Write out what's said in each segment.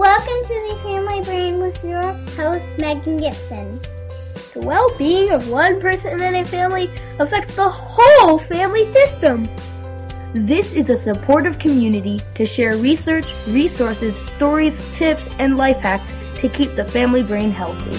Welcome to the Family Brain with your host, Megan Gibson. The well being of one person in a family affects the whole family system. This is a supportive community to share research, resources, stories, tips, and life hacks to keep the family brain healthy.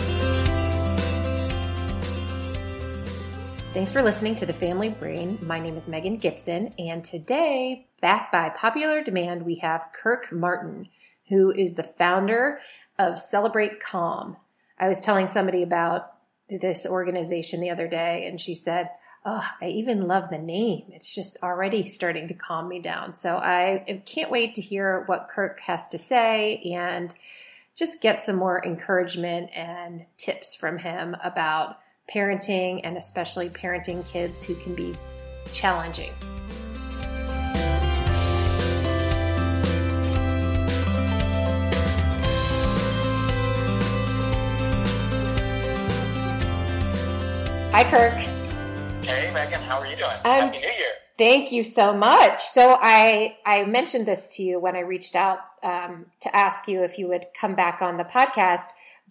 Thanks for listening to The Family Brain. My name is Megan Gibson, and today, back by popular demand, we have Kirk Martin, who is the founder of Celebrate Calm. I was telling somebody about this organization the other day, and she said, oh, I even love the name. It's just already starting to calm me down. So I can't wait to hear what Kirk has to say and just get some more encouragement and tips from him about parenting and especially parenting kids who can be challenging. Hi, Kirk. Hey, Megan, how are you doing? Um, Happy New Year. Thank you so much. So I I mentioned this to you when I reached out um, to ask you if you would come back on the podcast,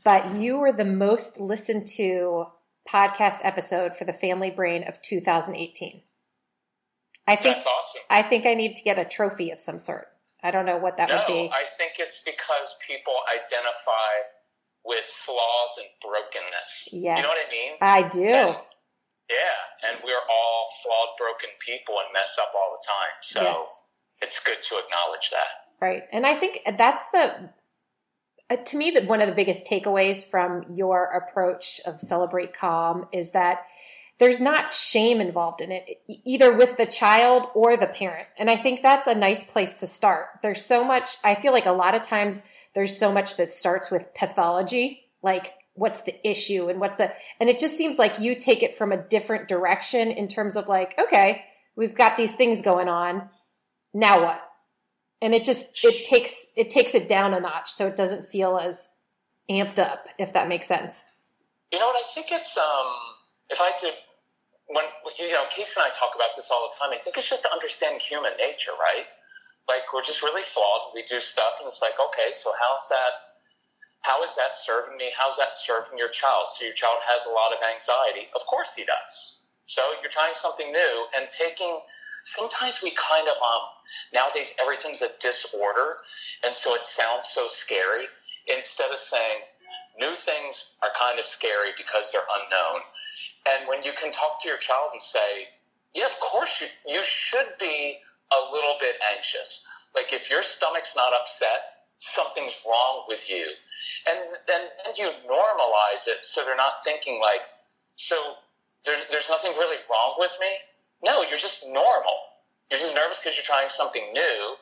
but you were the most listened to podcast episode for the Family Brain of 2018. I think That's awesome. I think I need to get a trophy of some sort. I don't know what that no, would be. I think it's because people identify with flaws and brokenness. Yes. You know what I mean? I do. And- yeah, and we're all flawed, broken people and mess up all the time. So Yes. it's good to acknowledge that. Right. And I think that's the, uh, to me, that one of the biggest takeaways from your approach of Celebrate Calm is that there's not shame involved in it, either with the child or the parent. And I think that's a nice place to start. There's so much, I feel like a lot of times there's so much that starts with pathology, like what's the issue and what's the, and it just seems like you take it from a different direction in terms of like, okay, we've got these things going on. Now what? and it just it takes it takes it down a notch so it doesn't feel as amped up if that makes sense You know what? I think it's um, if I did when you know, Casey and I talk about this all the time. I think it's just to understand human nature, right? Like we're just really flawed. We do stuff, and it's like, okay, so how's that? How is that serving me? How's that serving your child? So your child has a lot of anxiety. Of course he does. So you're trying something new and taking. Sometimes we kind of um nowadays everything's a disorder, and so it sounds so scary. Instead of saying new things are kind of scary because they're unknown, and when you can talk to your child and say, yeah, of course you, you should be a little bit anxious. Like if your stomach's not upset, something's wrong with you. And then you normalize it so they're not thinking like, so there's, there's nothing really wrong with me. No, you're just normal. You're just nervous because you're trying something new.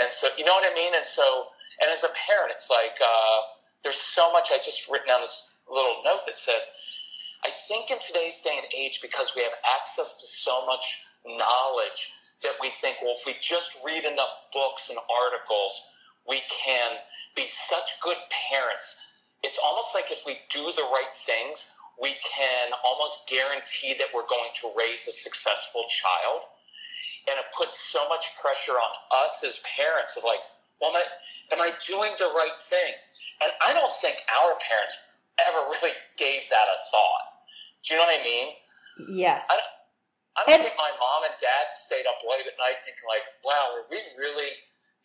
And so, you know what I mean? And so, and as a parent, it's like, uh, there's so much I just written down this little note that said, I think in today's day and age, because we have access to so much knowledge, that we think, well, if we just read enough books and articles, we can be such good parents. It's almost like if we do the right things, we can almost guarantee that we're going to raise a successful child. And it puts so much pressure on us as parents of like, well, am I, am I doing the right thing? And I don't think our parents ever really gave that a thought. Do you know what I mean? yes I, I don't and, think my mom and dad stayed up late at night thinking like, wow, are we really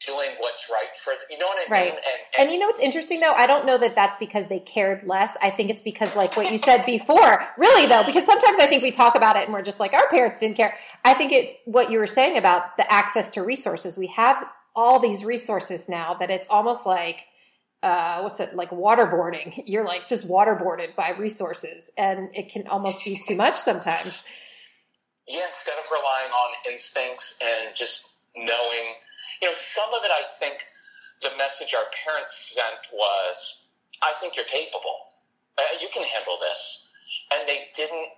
doing what's right for the, you know what I right. mean? And, and, and, you know what's interesting though? I don't know that that's because they cared less. I think it's because like what you said before, really though, because sometimes I think we talk about it and we're just like, our parents didn't care. I think it's what you were saying about the access to resources. We have all these resources now that it's almost like, uh, what's it like waterboarding? You're like just waterboarded by resources and it can almost be too much sometimes. Yeah, instead of relying on instincts and just knowing you know, some of it I think the message our parents sent was, I think you're capable. Uh, you can handle this. And they didn't,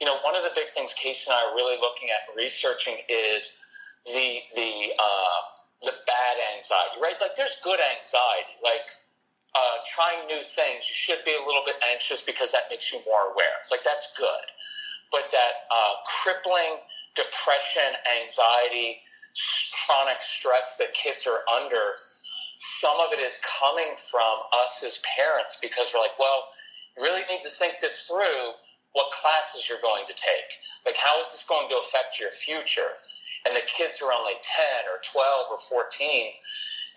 you know, one of the big things Casey and I are really looking at researching is the, the, uh, the bad anxiety, right? Like there's good anxiety, like, uh, trying new things, you should be a little bit anxious because that makes you more aware. Like that's good. But that uh, crippling depression, anxiety, chronic stress that kids are under, some of it is coming from us as parents because we're like, well, you really need to think this through what classes you're going to take. Like, how is this going to affect your future? And the kids are only 10 or 12 or 14.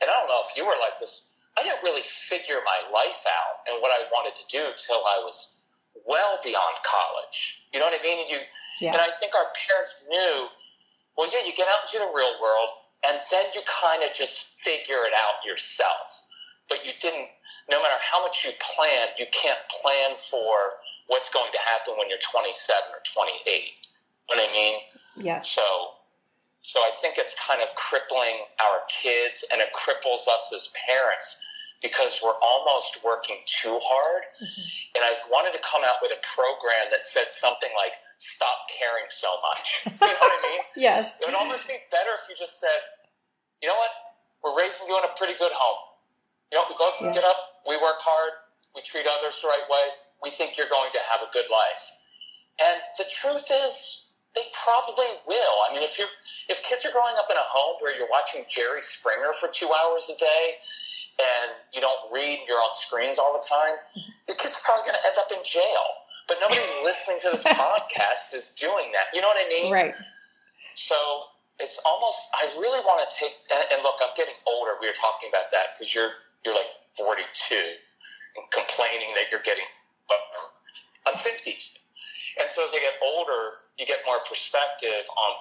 And I don't know if you were like this. I didn't really figure my life out and what I wanted to do till I was well beyond college. You know what I mean? And you, yeah. and I think our parents knew well, yeah, you get out into the real world and then you kind of just figure it out yourself. But you didn't, no matter how much you plan, you can't plan for what's going to happen when you're 27 or 28. You know what I mean? Yeah. So, so I think it's kind of crippling our kids and it cripples us as parents because we're almost working too hard. Mm-hmm. And I've wanted to come out with a program that said something like, stop caring so much. you know what I mean? yes. It would almost be better if you just said, you know what? We're raising you in a pretty good home. You know, we both yeah. get up, we work hard, we treat others the right way. We think you're going to have a good life. And the truth is, they probably will. I mean, if you if kids are growing up in a home where you're watching Jerry Springer for two hours a day, and you don't read, you're on screens all the time, your kids are probably going to end up in jail but nobody listening to this podcast is doing that. You know what I mean? Right. So it's almost. I really want to take. And, and look, I'm getting older. We were talking about that because you're you're like 42 and complaining that you're getting. Well, I'm 50, and so as I get older, you get more perspective on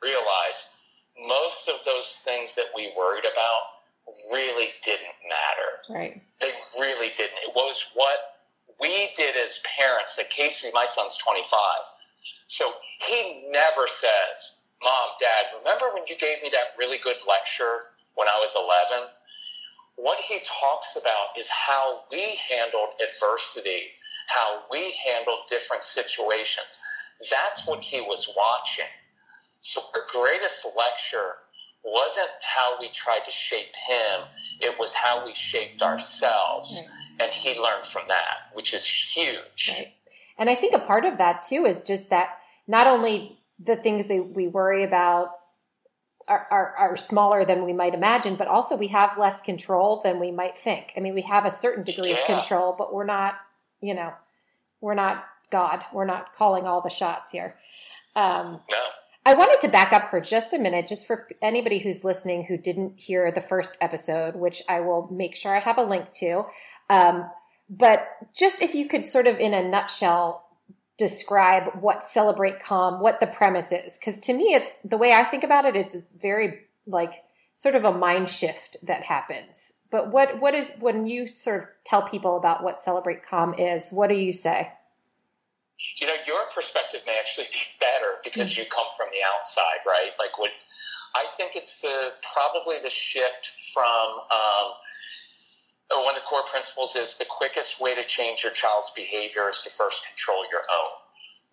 realize most of those things that we worried about really didn't matter. Right. They really didn't. It was what we did as parents, that Casey, my son's 25. So he never says, Mom, Dad, remember when you gave me that really good lecture when I was 11? What he talks about is how we handled adversity, how we handled different situations. That's what he was watching. So our greatest lecture wasn't how we tried to shape him, it was how we shaped ourselves. Right and he learned from that, which is huge. Right. And I think a part of that too is just that not only the things that we worry about are, are, are, smaller than we might imagine, but also we have less control than we might think. I mean, we have a certain degree yeah. of control, but we're not, you know, we're not God. We're not calling all the shots here. Um, no. I wanted to back up for just a minute, just for anybody who's listening who didn't hear the first episode, which I will make sure I have a link to. Um, but just if you could sort of in a nutshell describe what celebrate calm what the premise is. Because to me it's the way i think about it it's, it's very like sort of a mind shift that happens. But what what is when you sort of tell people about what celebrate calm is what do you say you know your perspective may actually be better because you come from the outside right like what i think it's the probably the shift from um, one of the core principles is the quickest way to change your child's behavior is to first control your own,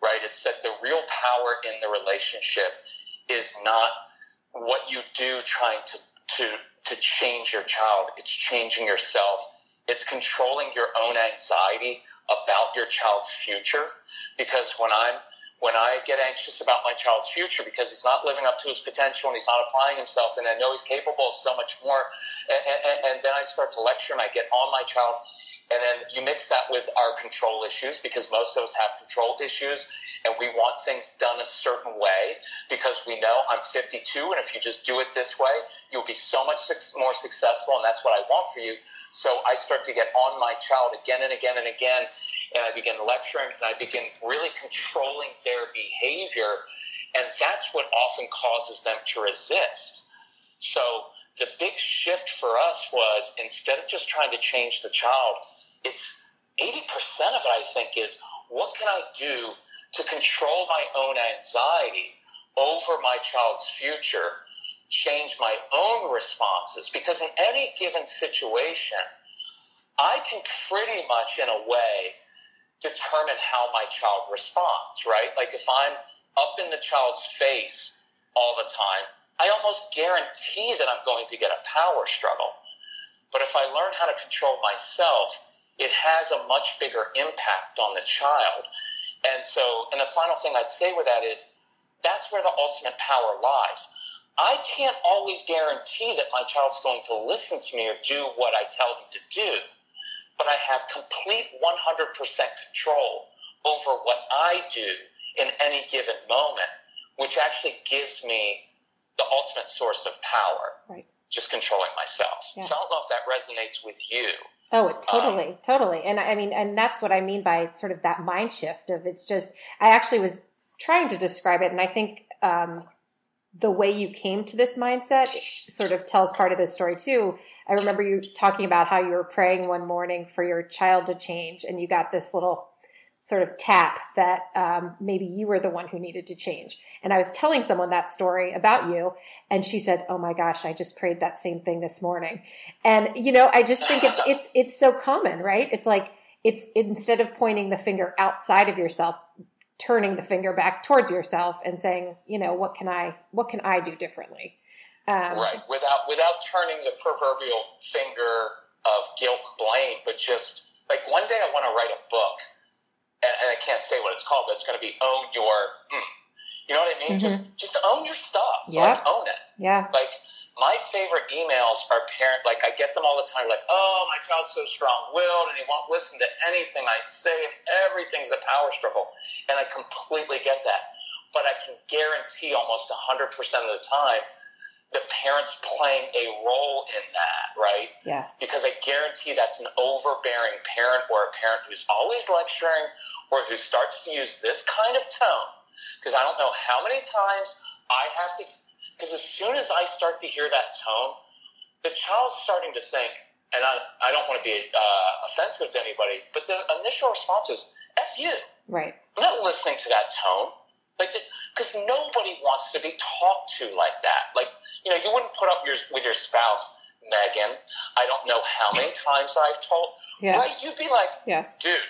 right? It's that the real power in the relationship is not what you do trying to, to, to change your child. It's changing yourself. It's controlling your own anxiety about your child's future. Because when I'm when I get anxious about my child's future because he's not living up to his potential and he's not applying himself, and I know he's capable of so much more, and, and, and then I start to lecture and I get on my child, and then you mix that with our control issues because most of us have control issues, and we want things done a certain way because we know I'm 52 and if you just do it this way, you'll be so much more successful and that's what I want for you. So I start to get on my child again and again and again and I begin lecturing and I begin really controlling their behavior and that's what often causes them to resist. So the big shift for us was instead of just trying to change the child, it's 80% of it, I think, is what can I do to control my own anxiety over my child's future, change my own responses? Because in any given situation, I can pretty much, in a way, determine how my child responds, right? Like if I'm up in the child's face all the time, I almost guarantee that I'm going to get a power struggle. But if I learn how to control myself, it has a much bigger impact on the child. And so, and the final thing I'd say with that is that's where the ultimate power lies. I can't always guarantee that my child's going to listen to me or do what I tell them to do, but I have complete 100% control over what I do in any given moment, which actually gives me the ultimate source of power. Right. Just controlling myself. Yeah. So I don't know if that resonates with you. Oh, totally, um, totally. And I mean, and that's what I mean by sort of that mind shift of it's just, I actually was trying to describe it. And I think, um, the way you came to this mindset sort of tells part of this story too. I remember you talking about how you were praying one morning for your child to change and you got this little sort of tap that um, maybe you were the one who needed to change. And I was telling someone that story about you, and she said, "Oh my gosh, I just prayed that same thing this morning." And you know, I just think it's it's it's so common, right? It's like it's instead of pointing the finger outside of yourself, turning the finger back towards yourself and saying, you know, what can I what can I do differently? Um, right, without without turning the proverbial finger of guilt and blame, but just like one day I want to write a book and, and I can't say what it's called, but it's going to be own your, mm, you know what I mean? Mm-hmm. Just just own your stuff. Yeah. Like own it. Yeah. Like my favorite emails are parent. Like I get them all the time. Like, oh, my child's so strong-willed, and he won't listen to anything I say, and everything's a power struggle. And I completely get that. But I can guarantee almost hundred percent of the time the parents playing a role in that, right? Yes. Because I guarantee that's an overbearing parent or a parent who's always lecturing or who starts to use this kind of tone. Because I don't know how many times I have to, because as soon as I start to hear that tone, the child's starting to think, and I, I don't want to be uh, offensive to anybody, but the initial response is, F you. Right. I'm not listening to that tone. Like, because nobody wants to be talked to like that. Like, you know, you wouldn't put up your, with your spouse, Megan. I don't know how many times I've told. Yeah. Right? You'd be like, yeah. dude,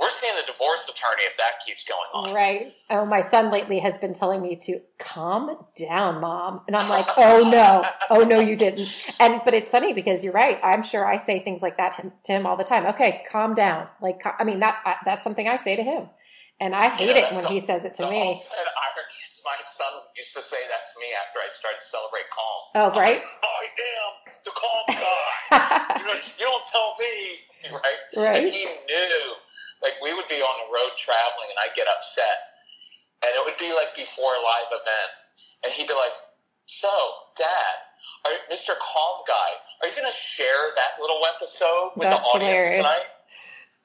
we're seeing the divorce attorney if that keeps going on. Right. Oh, my son lately has been telling me to calm down, mom. And I'm like, oh no, oh no, you didn't. And, but it's funny because you're right. I'm sure I say things like that to him all the time. Okay, calm down. Like, I mean, that, that's something I say to him. And I hate yeah, it when the, he says it to me. My son used to say that to me after I started to celebrate calm. Oh, right. Like, I am the calm guy. you, know, you don't tell me, right? Right. And he knew. Like we would be on the road traveling, and I'd get upset, and it would be like before a live event, and he'd be like, "So, Dad, are, Mr. Calm Guy, are you going to share that little episode with That's the audience hilarious. tonight?"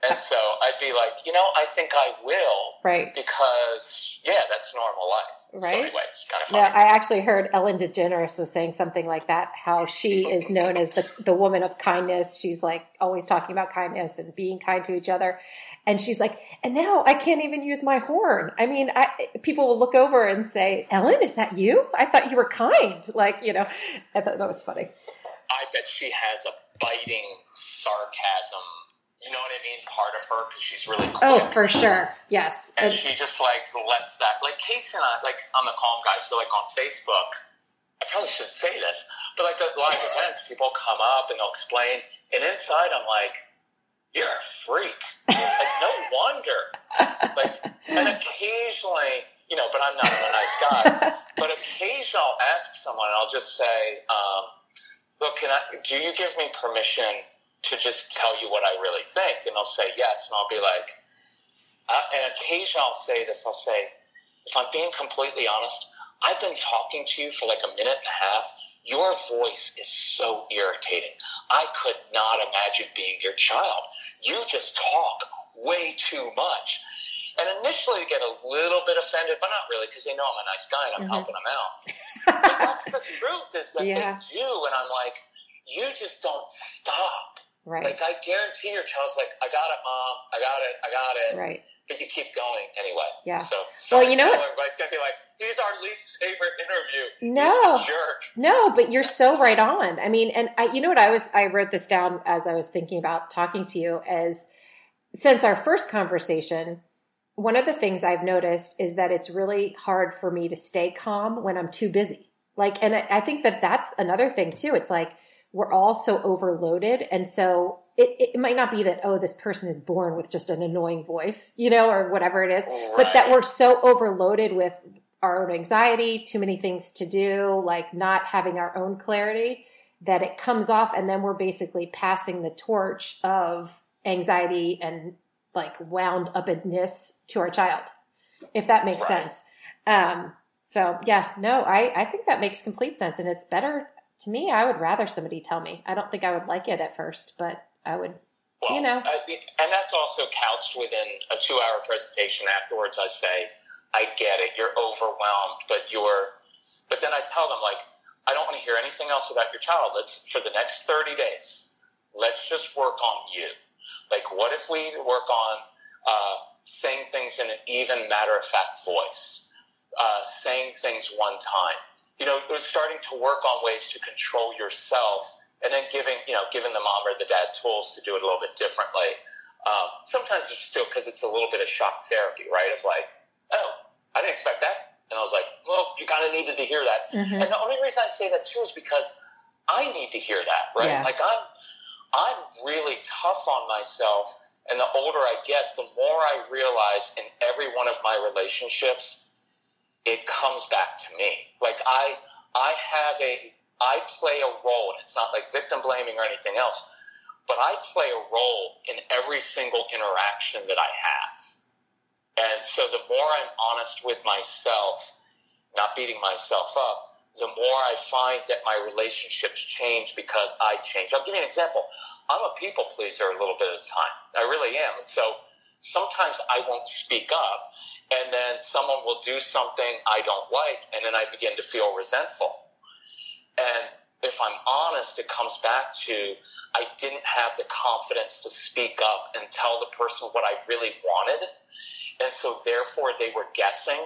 And so I'd be like, you know, I think I will. Right. Because, yeah, that's normal life. Right. So anyway, it's kind of funny. Yeah, I actually heard Ellen DeGeneres was saying something like that, how she is known as the, the woman of kindness. She's like always talking about kindness and being kind to each other. And she's like, and now I can't even use my horn. I mean, I, people will look over and say, Ellen, is that you? I thought you were kind. Like, you know, I thought that was funny. I bet she has a biting sarcasm you know what I mean? Part of her because she's really quick. Oh, for sure. Yes. And, and she just like lets that, like Casey and I, like I'm a calm guy, so like on Facebook, I probably shouldn't say this, but like the live events, people come up and they'll explain, and inside I'm like, you're a freak. like no wonder. Like, and occasionally, you know, but I'm not a nice guy. but occasionally I'll ask someone, and I'll just say, um, look, can I? Do you give me permission? To just tell you what I really think. And they'll say yes. And I'll be like, uh, and occasionally I'll say this. I'll say, if I'm being completely honest, I've been talking to you for like a minute and a half. Your voice is so irritating. I could not imagine being your child. You just talk way too much. And initially, they get a little bit offended, but not really, because they know I'm a nice guy and I'm mm-hmm. helping them out. but that's the truth is that yeah. they do, and I'm like, you just don't stop. Right. Like I guarantee your child's like, I got it, mom. I got it. I got it. Right. But you keep going anyway. Yeah. So well, you know? Everybody's gonna be like, he's our least favorite interview. No, jerk. No, but you're so right on. I mean, and I, you know what? I was I wrote this down as I was thinking about talking to you. As since our first conversation, one of the things I've noticed is that it's really hard for me to stay calm when I'm too busy. Like, and I, I think that that's another thing too. It's like we're all so overloaded. And so it, it might not be that, oh, this person is born with just an annoying voice, you know, or whatever it is, right. but that we're so overloaded with our own anxiety, too many things to do, like not having our own clarity, that it comes off. And then we're basically passing the torch of anxiety and like wound upness to our child, if that makes right. sense. Um, so yeah, no, I, I think that makes complete sense. And it's better to me. I would rather somebody tell me. I don't think I would like it at first, but I would, well, you know. I, and that's also couched within a two hour presentation afterwards. I say, I get it. You're overwhelmed, but you're, but then I tell them like, I don't want to hear anything else about your child. Let's, for the next 30 days, let's just work on you like, what if we work on uh, saying things in an even matter of fact voice, uh, saying things one time? You know, it was starting to work on ways to control yourself, and then giving you know giving the mom or the dad tools to do it a little bit differently. Um, sometimes it's still because it's a little bit of shock therapy, right? Of like, oh, I didn't expect that, and I was like, well, you kind of needed to hear that. Mm-hmm. And the only reason I say that too is because I need to hear that, right? Yeah. Like I'm I'm really tough on myself. And the older I get, the more I realize in every one of my relationships, it comes back to me. Like I, I have a, I play a role, and it's not like victim blaming or anything else, but I play a role in every single interaction that I have. And so the more I'm honest with myself, not beating myself up, the more I find that my relationships change because I change. I'll give you an example. I'm a people pleaser a little bit of the time. I really am. And so sometimes I won't speak up and then someone will do something I don't like and then I begin to feel resentful. And if I'm honest, it comes back to I didn't have the confidence to speak up and tell the person what I really wanted. And so therefore they were guessing.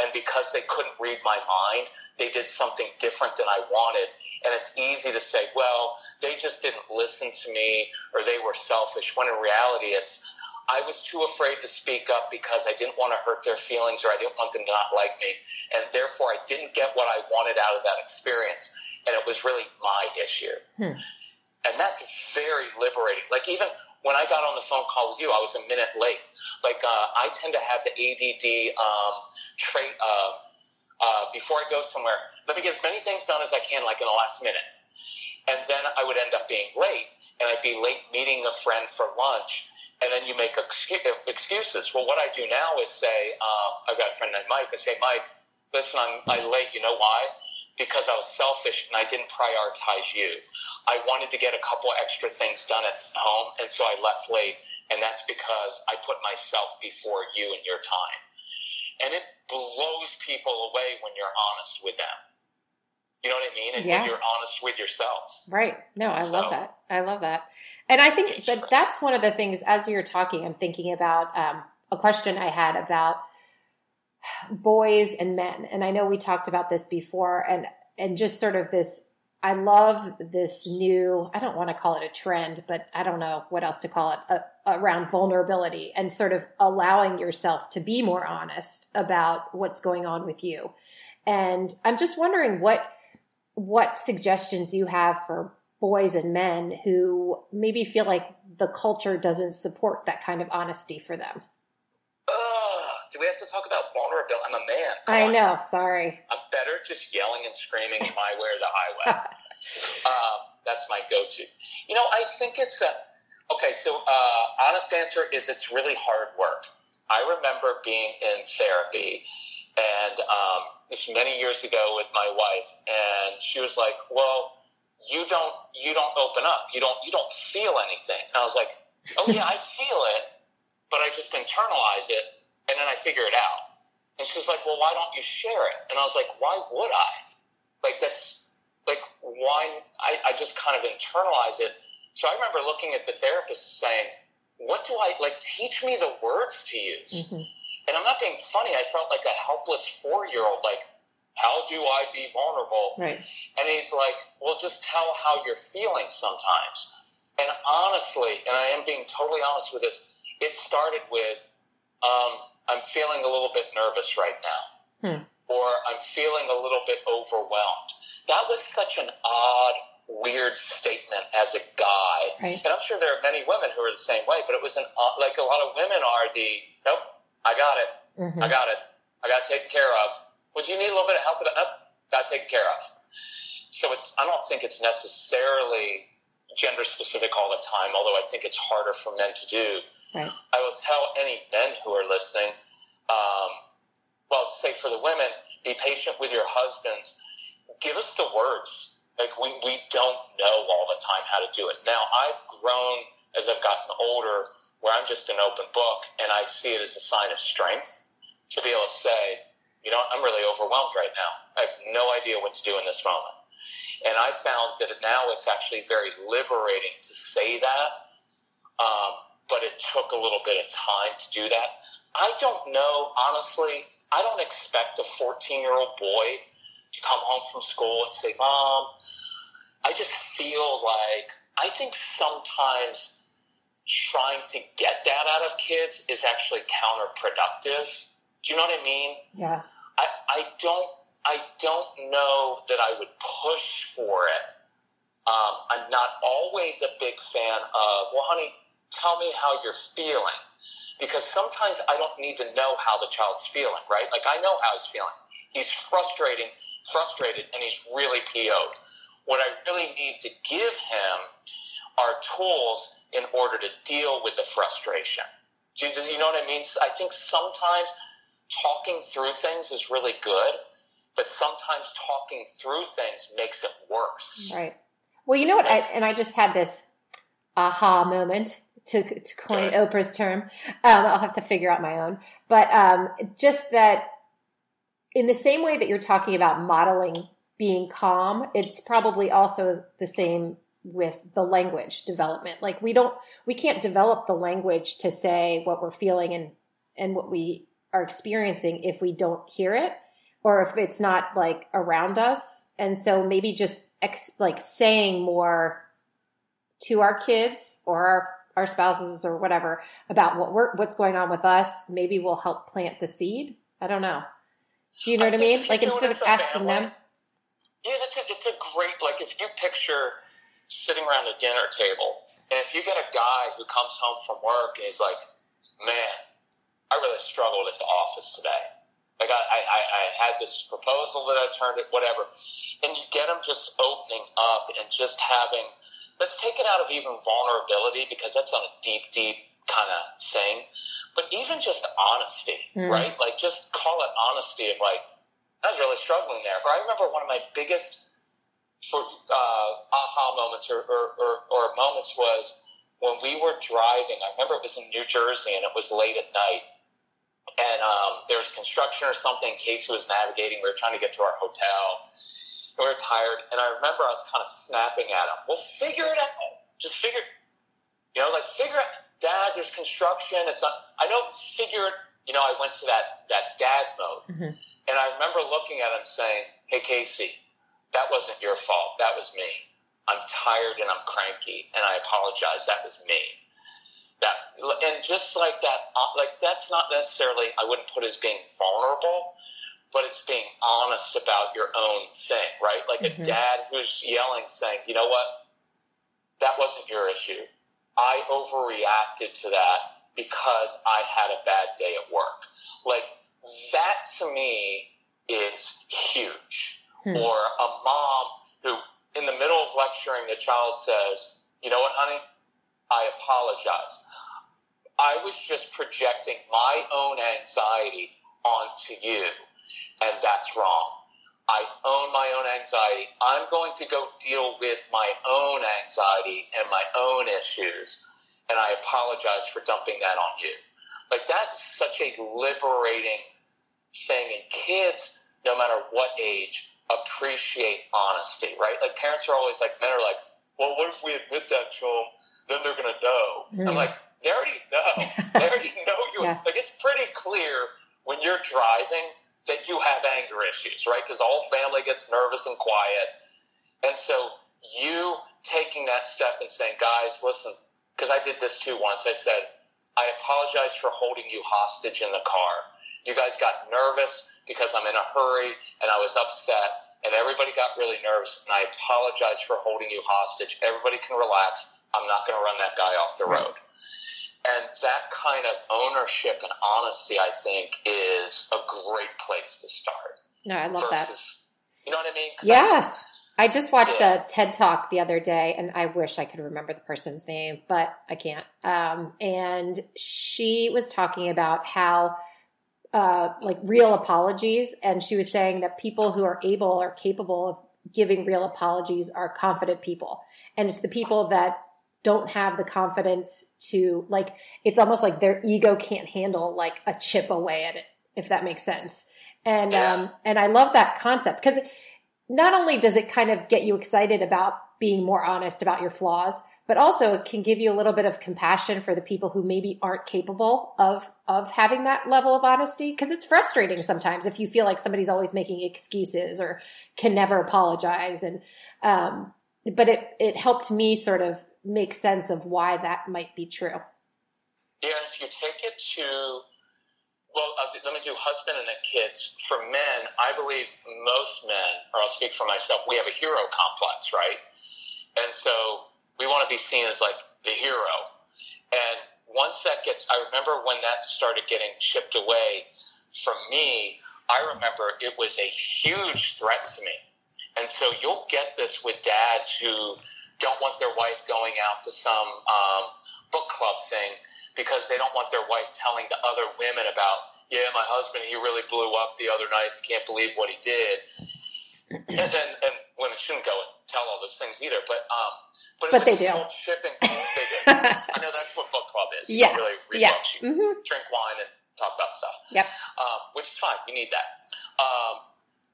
And because they couldn't read my mind, they did something different than I wanted. And it's easy to say, well, they just didn't listen to me or they were selfish, when in reality, it's, I was too afraid to speak up because I didn't want to hurt their feelings or I didn't want them to not like me. And therefore, I didn't get what I wanted out of that experience. And it was really my issue. Hmm. And that's very liberating. Like, even when I got on the phone call with you, I was a minute late. Like, uh, I tend to have the ADD um, trait of, uh, before I go somewhere, let me get as many things done as I can, like in the last minute. And then I would end up being late, and I'd be late meeting a friend for lunch, and then you make excuses. Well, what I do now is say, uh, I've got a friend named Mike. I say, Mike, listen, I'm, I'm late. You know why? Because I was selfish and I didn't prioritize you. I wanted to get a couple extra things done at home, and so I left late. And that's because I put myself before you and your time. And it blows people away when you're honest with them. You know what I mean? And yeah. you're honest with yourself. Right. No, I so, love that. I love that. And I think that that's one of the things, as you're talking, I'm thinking about um, a question I had about boys and men. And I know we talked about this before and, and just sort of this, I love this new, I don't want to call it a trend, but I don't know what else to call it, uh, around vulnerability and sort of allowing yourself to be more honest about what's going on with you. And I'm just wondering what, what suggestions you have for boys and men who maybe feel like the culture doesn't support that kind of honesty for them. Uh, do we have to talk about vulnerability? I'm a man. Come I on. know. Sorry. I'm better just yelling and screaming my way or the highway. um, that's my go-to. You know, I think it's a okay. So, uh, honest answer is it's really hard work. I remember being in therapy, and um, this many years ago with my wife, and she was like, "Well, you don't you don't open up. You don't you don't feel anything." And I was like, "Oh yeah, I feel it, but I just internalize it, and then I figure it out." And she's like, "Well, why don't you share it?" And I was like, "Why would I? Like that's like why I, I just kind of internalize it." So I remember looking at the therapist saying, "What do I like? Teach me the words to use." Mm-hmm. And I'm not being funny. I felt like a helpless four year old. Like, how do I be vulnerable? Right. And he's like, well, just tell how you're feeling sometimes. And honestly, and I am being totally honest with this, it started with, um, I'm feeling a little bit nervous right now. Hmm. Or I'm feeling a little bit overwhelmed. That was such an odd, weird statement as a guy. Right. And I'm sure there are many women who are the same way, but it was an, odd- like a lot of women are the, nope, I got it. Mhm. I got it. I got taken care of. Would you need a little bit of help with that? Nope. Got taken care of. So it's, I don't think it's necessarily gender specific all the time, although I think it's harder for men to do. Right. I will tell any men who are listening, um, well, say for the women, be patient with your husbands. Give us the words. Like we, we don't know all the time how to do it. Now I've grown as I've gotten older where I'm just an open book and I see it as a sign of strength to be able to say, you know, I'm really overwhelmed right now. I have no idea what to do in this moment. And I found that now it's actually very liberating to say that. Um, but it took a little bit of time to do that. I don't know, honestly, I don't expect a 14 year old boy to come home from school and say, Mom, I just feel like, I think sometimes trying to get that out of kids is actually counterproductive. Do you know what I mean? Yeah. I, I don't I don't know that I would push for it. Um, I'm not always a big fan of, well, honey, tell me how you're feeling. Because sometimes I don't need to know how the child's feeling, right? Like I know how he's feeling. He's frustrating, frustrated, and he's really PO'd. What I really need to give him are tools in order to deal with the frustration. Do you, do you know what I mean? I think sometimes talking through things is really good, but sometimes talking through things makes it worse. Right. Well, you know what? I, and I just had this aha moment to, to coin Oprah's term. Um, I'll have to figure out my own. But um, just that in the same way that you're talking about modeling being calm, it's probably also the same with the language development. Like we don't, we can't develop the language to say what we're feeling and, and what we are experiencing if we don't hear it or if it's not like around us. And so maybe just ex- like saying more to our kids or our, our spouses or whatever about what we're, what's going on with us, maybe will help plant the seed. I don't know. Do you know I what I mean? Like instead of asking family- them. Yeah, it's a, it's a great, like, if you picture sitting around a dinner table, and if you get a guy who comes home from work and he's like, man, I really struggled at the office today. Like, I, I, I- I had this proposal that I turned it, whatever. And you get him just opening up and just having, let's take it out of even vulnerability because that's on a deep, deep kind of thing. But even just honesty, Mm. right? Like, just call it honesty of like, I was really struggling there. But I remember one of my biggest for uh, aha moments or, or, or, or moments was when we were driving. I remember it was in New Jersey and it was late at night, and um, there was construction or something. Casey was navigating. We were trying to get to our hotel. We were tired, and I remember I was kind of snapping at him. Well, figure it out. Just figure, you know, like figure it. Dad, there's construction. It's not. I know. Figure it. You know, I went to that that dad mode. Mhm. And I remember looking at him saying, Hey, Casey, that wasn't your fault. That was me. I'm tired and I'm cranky and I apologize. That was me. That, and just like that, uh, like that's not necessarily, I wouldn't put as being vulnerable, but it's being honest about your own thing, right? Like Mhm. a dad who's yelling saying, you know what? That wasn't your issue. I overreacted to that because I had a bad day at work. Like that to me is huge. Hmm. Or a mom who, in the middle of lecturing, the child says, "You know what, honey? I apologize. I was just projecting my own anxiety onto you, and that's wrong. I own my own anxiety. I'm going to go deal with my own anxiety and my own issues, and I apologize for dumping that on you. Like, that's such a liberating thing. And kids, no matter what age, appreciate honesty, right? Like, parents are always like, men are like, well, what if we admit that to them? Then they're going to know. Mm. I'm like, they already know. they already know you. Yeah. Like, it's pretty clear when you're driving that you have anger issues, right? Because all family gets nervous and quiet. And so you taking that step and saying, guys, listen, because I did this too once. I said, I apologize for holding you hostage in the car. You guys got nervous because I'm in a hurry and I was upset and everybody got really nervous and I apologize for holding you hostage. Everybody can relax. I'm not going to run that guy off the road. And that kind of ownership and honesty, I think, is a great place to start. No, I love that. You know what I mean? Yes. I just watched Yeah. a TED talk the other day, and I wish I could remember the person's name, but I can't. Um, and she was talking about how, uh, like, real apologies, and she was saying that people who are able or capable of giving real apologies are confident people, and it's the people that don't have the confidence to like it's almost like their ego can't handle like a chip away at it if that makes sense. And um and i love that concept because not only does it kind of get you excited about being more honest about your flaws but also it can give you a little bit of compassion for the people who maybe aren't capable of of having that level of honesty because it's frustrating sometimes if you feel like somebody's always making excuses or can never apologize and um but it it helped me sort of make sense of why that might be true Yeah, if you take it to, well, let me do husband and then kids. For men, I believe most men, or I'll speak for myself, we have a hero complex, right? And so we want to be seen as like the hero. And once that gets, I remember when that started getting chipped away from me, I remember it was a huge threat to me. And so you'll get this with dads who don't want their wife going out to some um, book club thing because they don't want their wife telling the other women about, yeah, my husband, he really blew up the other night. Can't believe what he did. and, and, and women shouldn't go and tell all those things either. But um, but, But they do. shipping. they do. I know that's what book club is. You Yeah. really read yeah books. You hmm drink wine and talk about stuff. Yep. Um, which is fine. You need that. Um,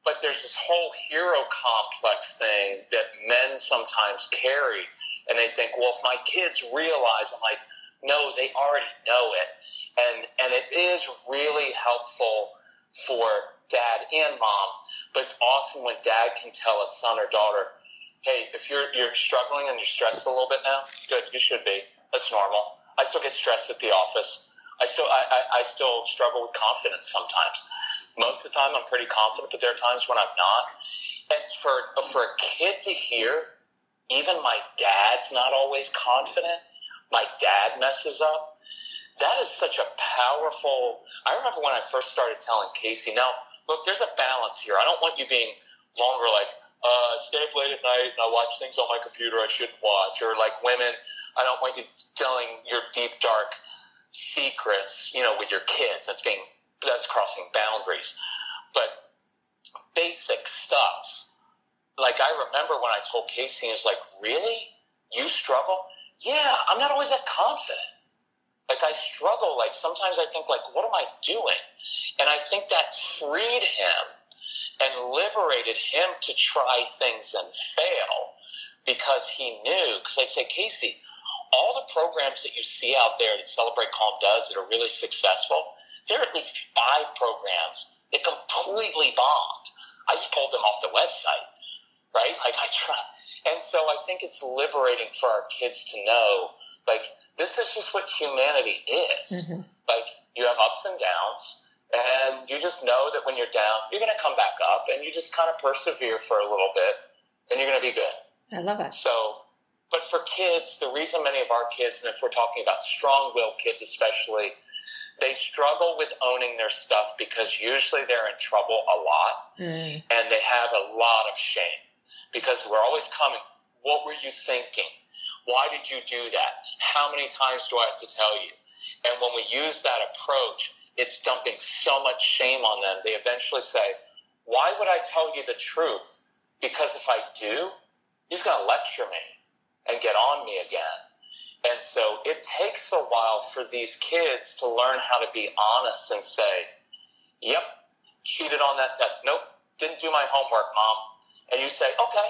but there's this whole hero complex thing that men sometimes carry, and they think, well, if my kids realize, I'm like, no, they already know it, and and it is really helpful for dad and mom. But it's awesome when dad can tell a son or daughter, hey, if you're you're struggling and you're stressed a little bit now, good, you should be. That's normal. I still get stressed at the office. I still I, I, I still struggle with confidence sometimes. Most of the time I'm pretty confident, but there are times when I'm not. And for for a kid to hear, even my dad's not always confident. My dad messes up. That is such a powerful. I remember when I first started telling Casey. Now, look, there's a balance here. I don't want you being longer like uh, stay up late at night and I watch things on my computer I shouldn't watch, or like women. I don't want you telling your deep dark secrets, you know, with your kids. That's being that's crossing boundaries. But basic stuff. Like I remember when I told Casey, he was like, "Really? You struggle?" Yeah, I'm not always that confident. Like I struggle. Like sometimes I think, like, what am I doing? And I think that freed him and liberated him to try things and fail because he knew. Because I'd say, Casey, all the programs that you see out there that Celebrate Calm does that are really successful, there are at least five programs that completely bombed. I just pulled them off the website, right? Like I try. And so I think it's liberating for our kids to know, like, this is just what humanity is. Mhm. Like, you have ups and downs, and you just know that when you're down, you're going to come back up, and you just kind of persevere for a little bit, and you're going to be good. i love it So, but for kids, the reason many of our kids, and if we're talking about strong willed kids especially, they struggle with owning their stuff because usually they're in trouble a lot Mm. and they have a lot of shame because we're always coming. What were you thinking? Why did you do that? How many times do I have to tell you? And when we use that approach, it's dumping so much shame on them. They eventually say, Why would I tell you the truth? Because if I do, he's going to lecture me and get on me again. And so it takes a while for these kids to learn how to be honest and say, Yep, cheated on that test. Nope, didn't do my homework, mom. And you say, Okay,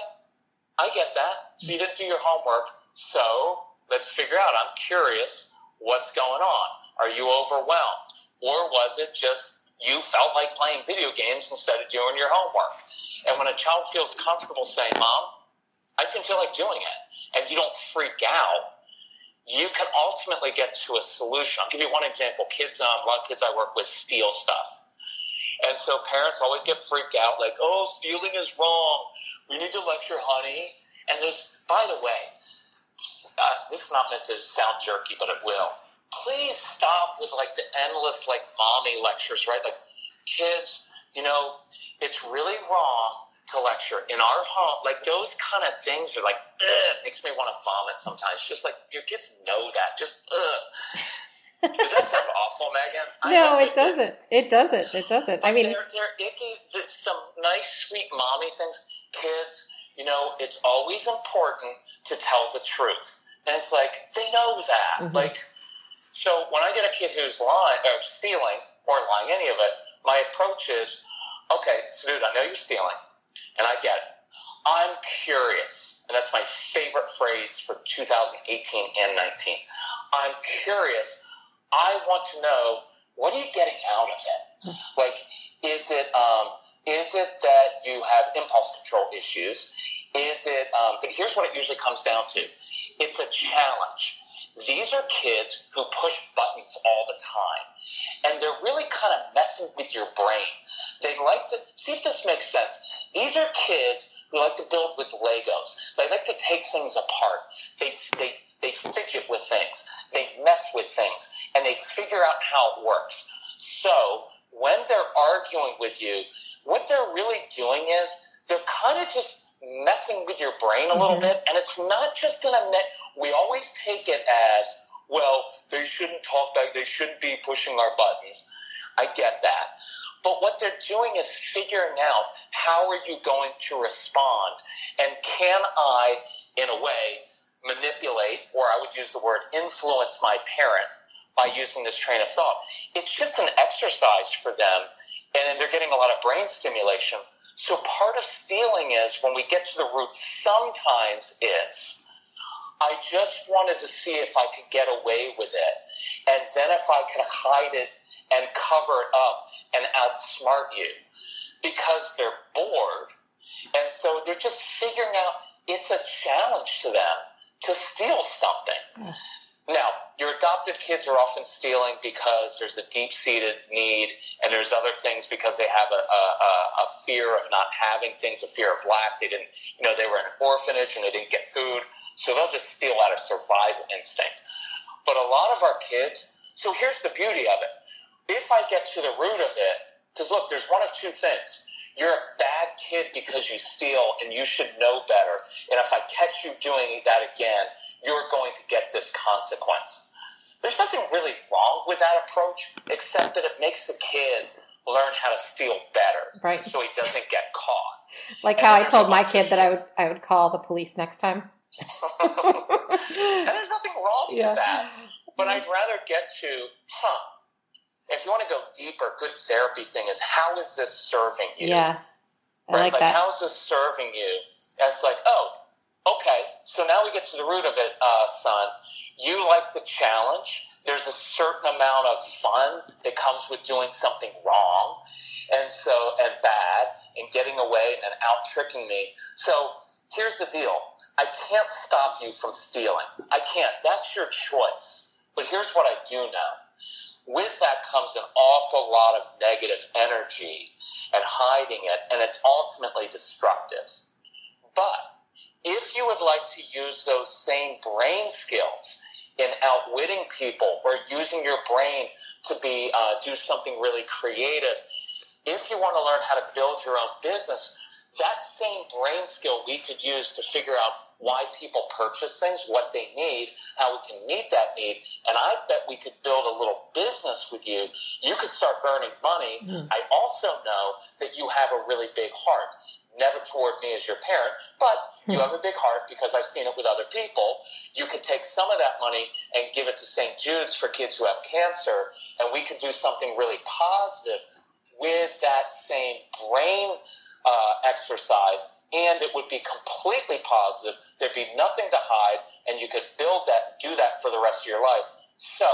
I get that. So you didn't do your homework. So let's figure out. I'm curious what's going on. Are you overwhelmed? Or was it just you felt like playing video games instead of doing your homework? And when a child feels comfortable saying, Mom, I didn't feel like doing it, and you don't freak out, you can ultimately get to a solution. I'll give you one example. Kids, um, a lot of kids I work with steal stuff. And so parents always get freaked out, like, oh, stealing is wrong. We need to lecture, honey. And there's, by the way, uh, this is not meant to sound jerky, but it will please stop with like the endless like mommy lectures, right? Like kids, you know, it's really wrong to lecture in our home. Like those kind of things are like, ugh, makes me want to vomit sometimes. Just like your kids know that. Just ugh. Does that sound awful, Megan? I no, it doesn't. It. it doesn't. It doesn't. I mean, they're, they're icky. It's some nice, sweet mommy things. Kids, you know, it's always important to tell the truth. And it's like, they know that. Mm-hmm. Like, so when I get a kid who's lying or stealing or lying any of it, my approach is, okay, so dude, I know you're stealing, and I get it. I'm curious, and that's my favorite phrase for 2018 and 19. I'm curious. I want to know what are you getting out of it? Like, is it um, is it that you have impulse control issues? Is it? Um, but here's what it usually comes down to: it's a challenge. These are kids who push buttons all the time. And they're really kind of messing with your brain. They like to, see if this makes sense. These are kids who like to build with Legos. They like to take things apart. They, they, they fidget with things. They mess with things. And they figure out how it works. So when they're arguing with you, what they're really doing is they're kind of just messing with your brain a little mm-hmm. bit. And it's not just in a net we always take it as, well, they shouldn't talk back, they shouldn't be pushing our buttons. I get that. But what they're doing is figuring out how are you going to respond? And can I, in a way, manipulate, or I would use the word influence my parent by using this train of thought? It's just an exercise for them, and they're getting a lot of brain stimulation. So part of stealing is when we get to the root, sometimes is I just wanted to see if I could get away with it. And then if I could hide it and cover it up and outsmart you because they're bored. And so they're just figuring out it's a challenge to them to steal something. Hmm. Now, your adopted kids are often stealing because there's a deep seated need, and there's other things because they have a, a, a, fear of not having things, a fear of lack. They didn't, you know, they were in an orphanage and they didn't get food, so they'll just steal out of survival instinct. But a lot of our kids, so here's the beauty of it. If I get to the root of it, because look, there's one of two things. You're a bad kid because you steal and you should know better. And if I catch you doing that again, you're going to get this consequence. There's nothing really wrong with that approach, except that it makes the kid learn how to steal better, right? So he doesn't get caught. Like and how I told my kid that I would I would call the police next time. and there's nothing wrong yeah. with that. But I'd rather get to, huh? If you want to go deeper, good therapy thing is how is this serving you? Yeah. I right? like, like that. How's this serving you? And it's like, oh, okay, so now we get to the root of it, uh, son. You like the challenge. There's a certain amount of fun that comes with doing something wrong, and so and bad, and getting away and out tricking me. So here's the deal: I can't stop you from stealing. I can't. That's your choice. But here's what I do know. With that comes an awful lot of negative energy and hiding it, and it's ultimately destructive. But if you would like to use those same brain skills in outwitting people or using your brain to be uh, do something really creative, if you want to learn how to build your own business, that same brain skill we could use to figure out why people purchase things, what they need, how we can meet that need. And I bet we could build a little business with you. You could start earning money. Mm. I also know that you have a really big heart. Never toward me as your parent, but you have a big heart because I've seen it with other people. You could take some of that money and give it to St. Jude's for kids who have cancer, and we could do something really positive with that same brain uh, exercise and it would be completely positive. There'd be nothing to hide, and you could build that, do that for the rest of your life. So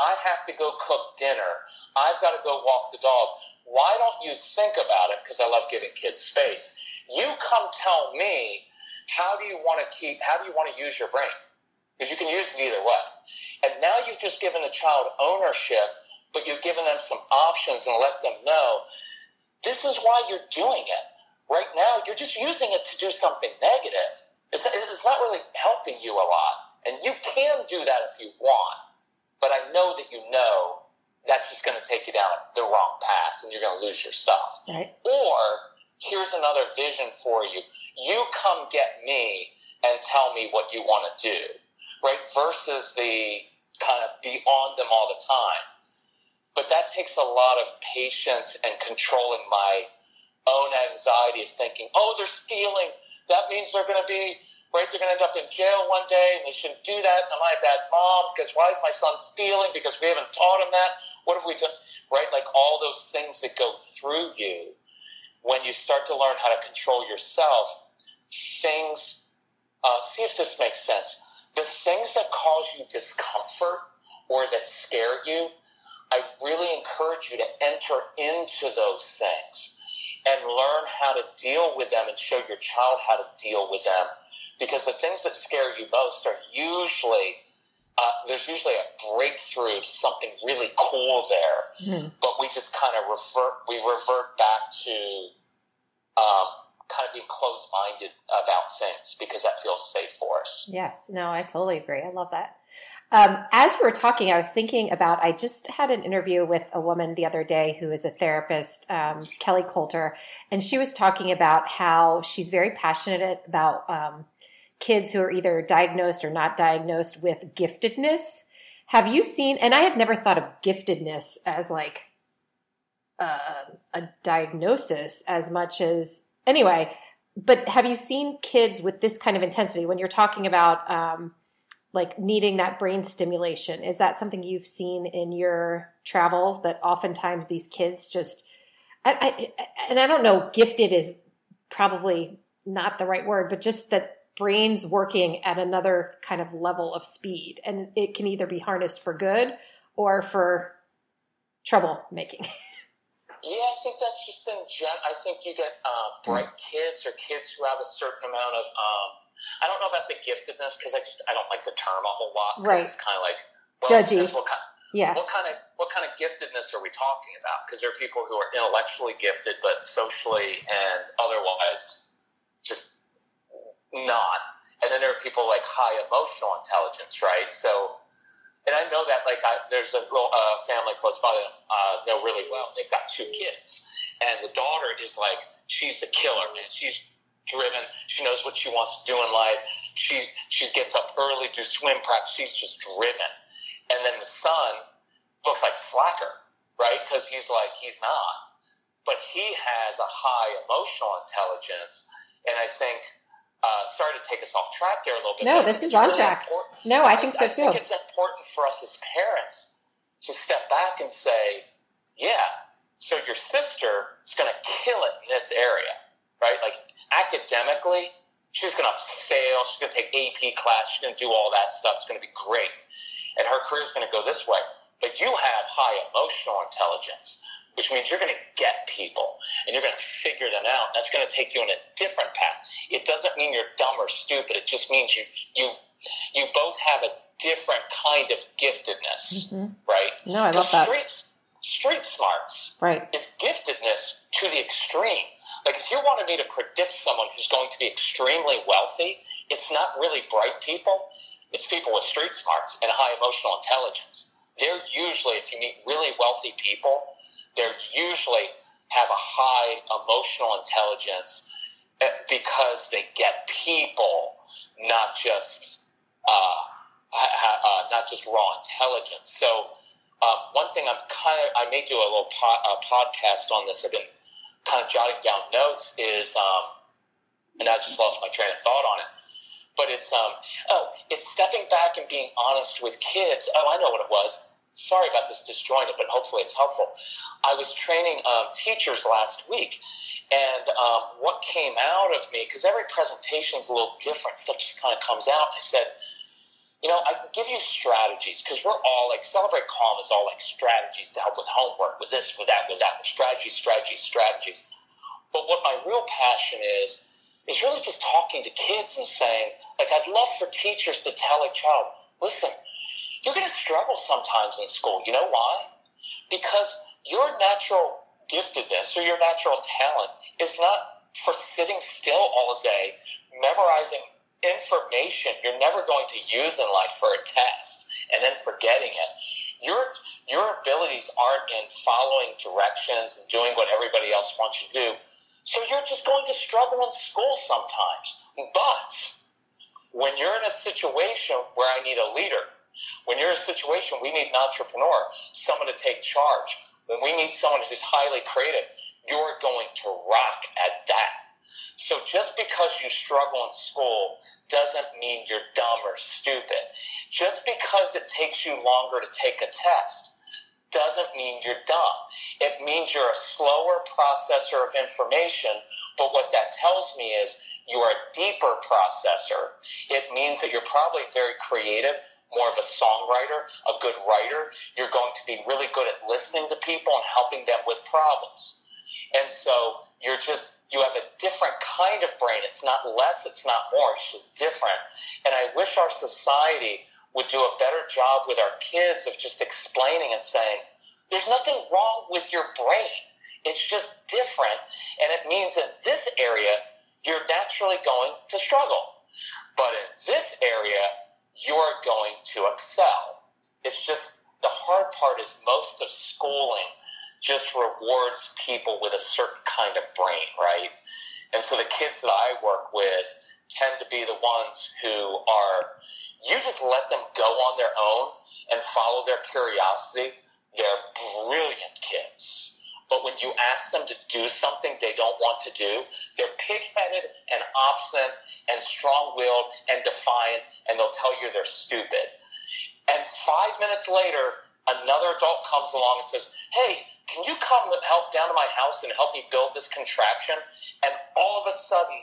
I have to go cook dinner. I've got to go walk the dog. Why don't you think about it? Because I love giving kids space. You come tell me how do you want to keep, how do you want to use your brain? Because you can use it either way. And now you've just given the child ownership, but you've given them some options and let them know this is why you're doing it right now you're just using it to do something negative. It's, it's not really helping you a lot. And you can do that if you want. But I know that you know that's just going to take you down the wrong path and you're going to lose your stuff. Right. Or here's another vision for you. You come get me and tell me what you want to do, right? Versus the kind of be on them all the time. But that takes a lot of patience and controlling my own anxiety of thinking, oh, they're stealing. That means they're going to be, right, they're going to end up in jail one day and they shouldn't do that. Am I a bad mom? Because why is my son stealing? Because we haven't taught him that. What have we done? Right? Like all those things that go through you when you start to learn how to control yourself, things, uh, see if this makes sense. The things that cause you discomfort or that scare you, I really encourage you to enter into those things and learn how to deal with them and show your child how to deal with them. Because the things that scare you most are usually, uh, there's usually a breakthrough, something really cool there. Mm-hmm. But we just kind of revert, we revert back to um, kind of being closed minded about things because that feels safe for us. Yes, no, I totally agree. I love that. Um, as we were talking, I was thinking about I just had an interview with a woman the other day who is a therapist, um, Kelly Coulter, and she was talking about how she's very passionate about um, kids who are either diagnosed or not diagnosed with giftedness. Have you seen, and I had never thought of giftedness as like uh, a diagnosis as much as, anyway, but have you seen kids with this kind of intensity when you're talking about, um, like needing that brain stimulation. Is that something you've seen in your travels that oftentimes these kids just, I, I, and I don't know, gifted is probably not the right word, but just that brains working at another kind of level of speed. And it can either be harnessed for good or for trouble making. Yeah, I think that's just in general. I think you get uh, bright kids or kids who have a certain amount of um, I don't know about the giftedness because I just I don't like the term a whole lot. Right. It's kind of like well, judgy. What kind, yeah. What kind of what kind of giftedness are we talking about? Because there are people who are intellectually gifted but socially and otherwise not. And then there are people like high emotional intelligence, right? So, and I know that like I, there's a little uh, family close by that uh, know really well. They've got two kids, and the daughter is like she's the killer, man. She's driven. She knows what she wants to do in life. She she gets up early, do swim practice. She's just driven. And then the son looks like slacker, right? Because he's like he's not, but he has a high emotional intelligence, and I think. Uh, sorry to take us off track there a little bit. No, this is on really track. Important. No, I think I, so too. I think it's important for us as parents to step back and say, yeah, so your sister is going to kill it in this area right? Like academically, she's going to sail, she's going to take AP class, she's going to do all that stuff. It's going to be great. And her career is going to go this way. But you have high emotional intelligence, which means you're going to get people and you're going to figure them out. That's going to take you on a different path. It doesn't mean you're dumb or stupid. It just means you, you, you both have a different kind of giftedness, mm-hmm. right? No, I love that. Street, street smarts right. is giftedness to the extreme. Like if you wanted me to predict someone who's going to be extremely wealthy, it's not really bright people. It's people with street smarts and high emotional intelligence. They're usually, if you meet really wealthy people, they usually have a high emotional intelligence eh, because they get people, not just uh, uh, not just raw intelligence. So um, one thing I'm kind of I may do a little po- uh, podcast on this. I've been kind of jotting down notes. Is um, and I just lost my train of thought on it. But it's um oh it's stepping back and being honest with kids. Oh, I know what it was. Sorry about this disjointed, but hopefully it's helpful. I was training um, teachers last week, and um, what came out of me because every presentation is a little different. Stuff just kind of comes out. I said, you know, I can give you strategies because we're all like Celebrate Calm is all like strategies to help with homework, with this, with that, with that, with strategies, strategies, strategies. But what my real passion is is really just talking to kids and saying, like, I'd love for teachers to tell a child, listen, you're going to struggle sometimes in school. You know why? Because your natural giftedness or your natural talent is not for sitting still all day, memorizing information you're never going to use in life for a test and then forgetting it. Your your abilities aren't in following directions and doing what everybody else wants you to do. So you're just going to struggle in school sometimes. But when you're in a situation where I need a leader, when you're in a situation we need an entrepreneur, someone to take charge, when we need someone who's highly creative, you're going to rock at that. So just because you struggle in school doesn't mean you're dumb or stupid. Just because it takes you longer to take a test doesn't mean you're dumb. It means you're a slower processor of information, but what that tells me is you are a deeper processor. It means that you're probably very creative, more of a songwriter, a good writer. You're going to be really good at listening to people and helping them with problems. And so you're just, you have a different kind of brain. It's not less, it's not more, it's just different. And I wish our society would do a better job with our kids of just explaining and saying, there's nothing wrong with your brain. It's just different. And it means in this area, you're naturally going to struggle. But in this area, you're going to excel. It's just the hard part is most of schooling just rewards people with a certain kind of brain, right? And so the kids that I work with tend to be the ones who are, you just let them go on their own and follow their curiosity. They're brilliant kids. But when you ask them to do something they don't want to do, they're pig-headed and obstinate and strong-willed and defiant, and they'll tell you they're stupid. And five minutes later, another adult comes along and says, Hey, can you come help down to my house and help me build this contraption? And all of a sudden,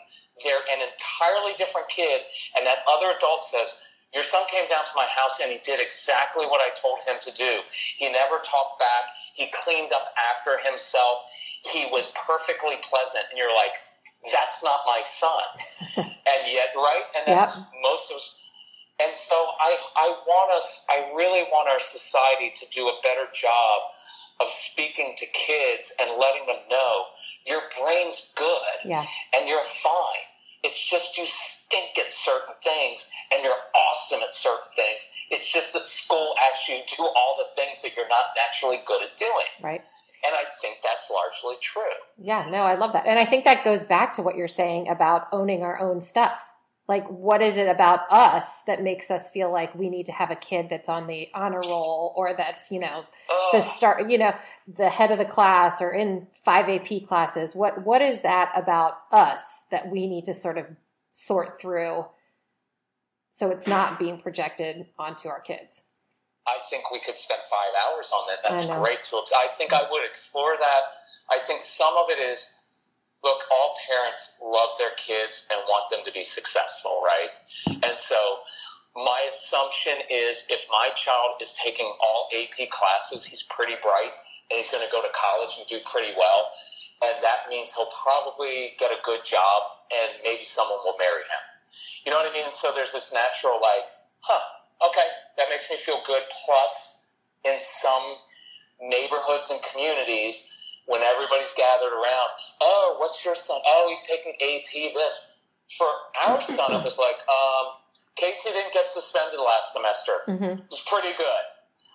they're an entirely different kid. And that other adult says, Your son came down to my house and he did exactly what I told him to do. He never talked back. He cleaned up after himself. He was perfectly pleasant. And you're like, That's not my son. and yet, right? And that's yep. most of us. And so I, I want us, I really want our society to do a better job of speaking to kids and letting them know your brain's good yeah. and you're fine. It's just you stink at certain things and you're awesome at certain things. It's just that school asks you to do all the things that you're not naturally good at doing. Right. And I think that's largely true. Yeah, no, I love that. And I think that goes back to what you're saying about owning our own stuff like what is it about us that makes us feel like we need to have a kid that's on the honor roll or that's you know the start you know the head of the class or in 5 AP classes? What what is that about us that we need to sort of sort through so it's not being projected onto our kids? I think we could spend 5 hours on that. That's great to I think I would explore that. I think some of it is look, all parents love their kids and want them to be successful, right? And so my assumption is if my child is taking all AP classes, he's pretty bright and he's going to go to college and do pretty well. And that means he'll probably get a good job and maybe someone will marry him. You know what I mean? So there's this natural, like, huh, okay, that makes me feel good. Plus, in some neighborhoods and communities, when everybody's gathered around, oh, what's your son? Oh, he's taking AP this. For our son, it was like, um, Casey didn't get suspended last semester. Mm-hmm. It was pretty good.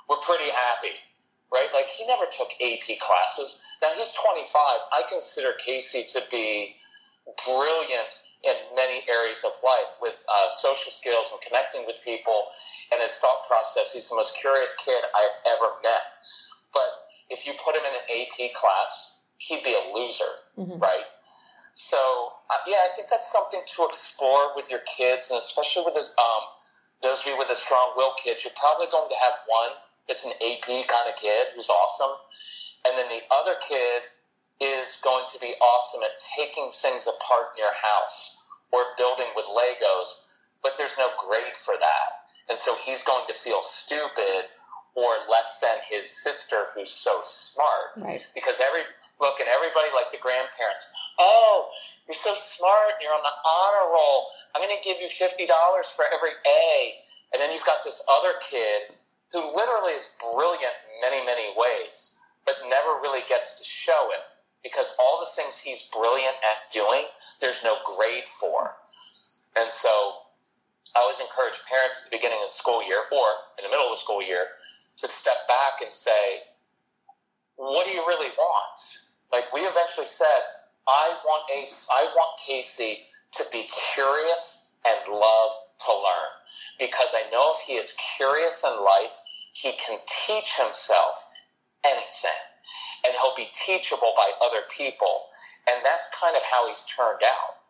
We're pretty happy, right? Like, he never took AP classes. Now, he's 25. I consider Casey to be brilliant in many areas of life with uh, social skills and connecting with people and his thought process. He's the most curious kid I've ever met. If you put him in an AP class, he'd be a loser, mm-hmm. right? So, uh, yeah, I think that's something to explore with your kids, and especially with this, um, those of you with a strong will kids, you're probably going to have one that's an AP kind of kid who's awesome. And then the other kid is going to be awesome at taking things apart in your house or building with Legos, but there's no grade for that. And so he's going to feel stupid or less than his sister who's so smart. Right. Because every look and everybody like the grandparents, oh, you're so smart, you're on the honor roll. I'm gonna give you fifty dollars for every A. And then you've got this other kid who literally is brilliant in many, many ways, but never really gets to show it because all the things he's brilliant at doing, there's no grade for. And so I always encourage parents at the beginning of the school year or in the middle of the school year to step back and say, what do you really want? Like we eventually said, I want a, I want Casey to be curious and love to learn because I know if he is curious in life, he can teach himself anything and he'll be teachable by other people. And that's kind of how he's turned out.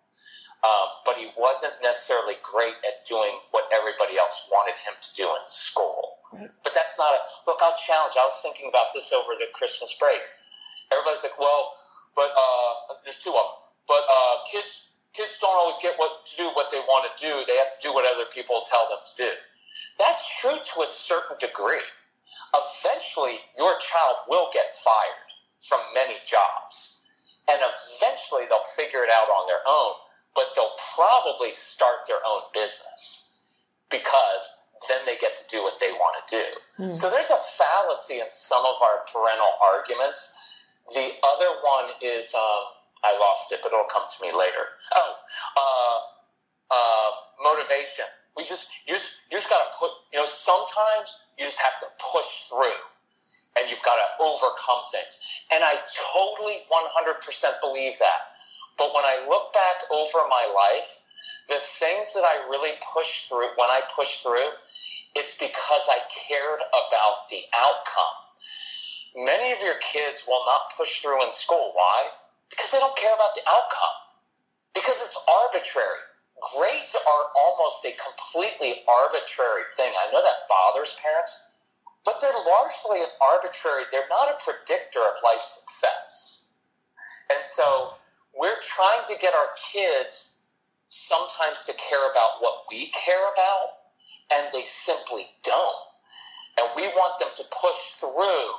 Um, but he wasn't necessarily great at doing what everybody else wanted him to do in school. But that's not a look. I'll challenge. I was thinking about this over the Christmas break. Everybody's like, "Well, but uh, there's two of them. But uh, kids, kids don't always get what to do what they want to do. They have to do what other people tell them to do. That's true to a certain degree. Eventually, your child will get fired from many jobs, and eventually they'll figure it out on their own. But they'll probably start their own business because then they get to do what they want to do. Mm. So there's a fallacy in some of our parental arguments. The other one is um, I lost it, but it'll come to me later. Oh, uh, uh, motivation. We just you just you just got to put. You know, sometimes you just have to push through, and you've got to overcome things. And I totally 100% believe that. But when I look back over my life, the things that I really pushed through when I pushed through it's because I cared about the outcome. Many of your kids will not push through in school. Why? Because they don't care about the outcome. Because it's arbitrary. Grades are almost a completely arbitrary thing. I know that bothers parents, but they're largely arbitrary. They're not a predictor of life success. And so we're trying to get our kids sometimes to care about what we care about and they simply don't. And we want them to push through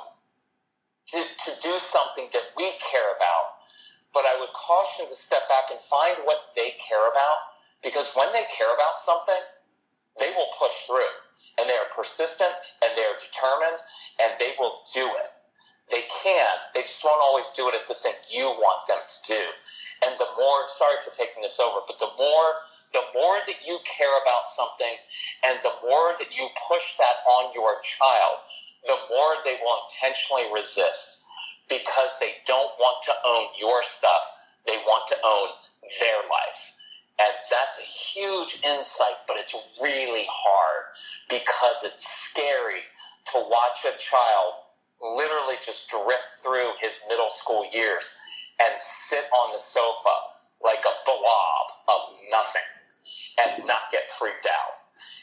to, to do something that we care about. But I would caution to step back and find what they care about because when they care about something, they will push through and they are persistent and they are determined and they will do it. They can. They just won't always do it at the thing you want them to do. And the more, sorry for taking this over, but the more, the more that you care about something and the more that you push that on your child, the more they will intentionally resist because they don't want to own your stuff. They want to own their life. And that's a huge insight, but it's really hard because it's scary to watch a child literally just drift through his middle school years and sit on the sofa like a blob of nothing and not get freaked out.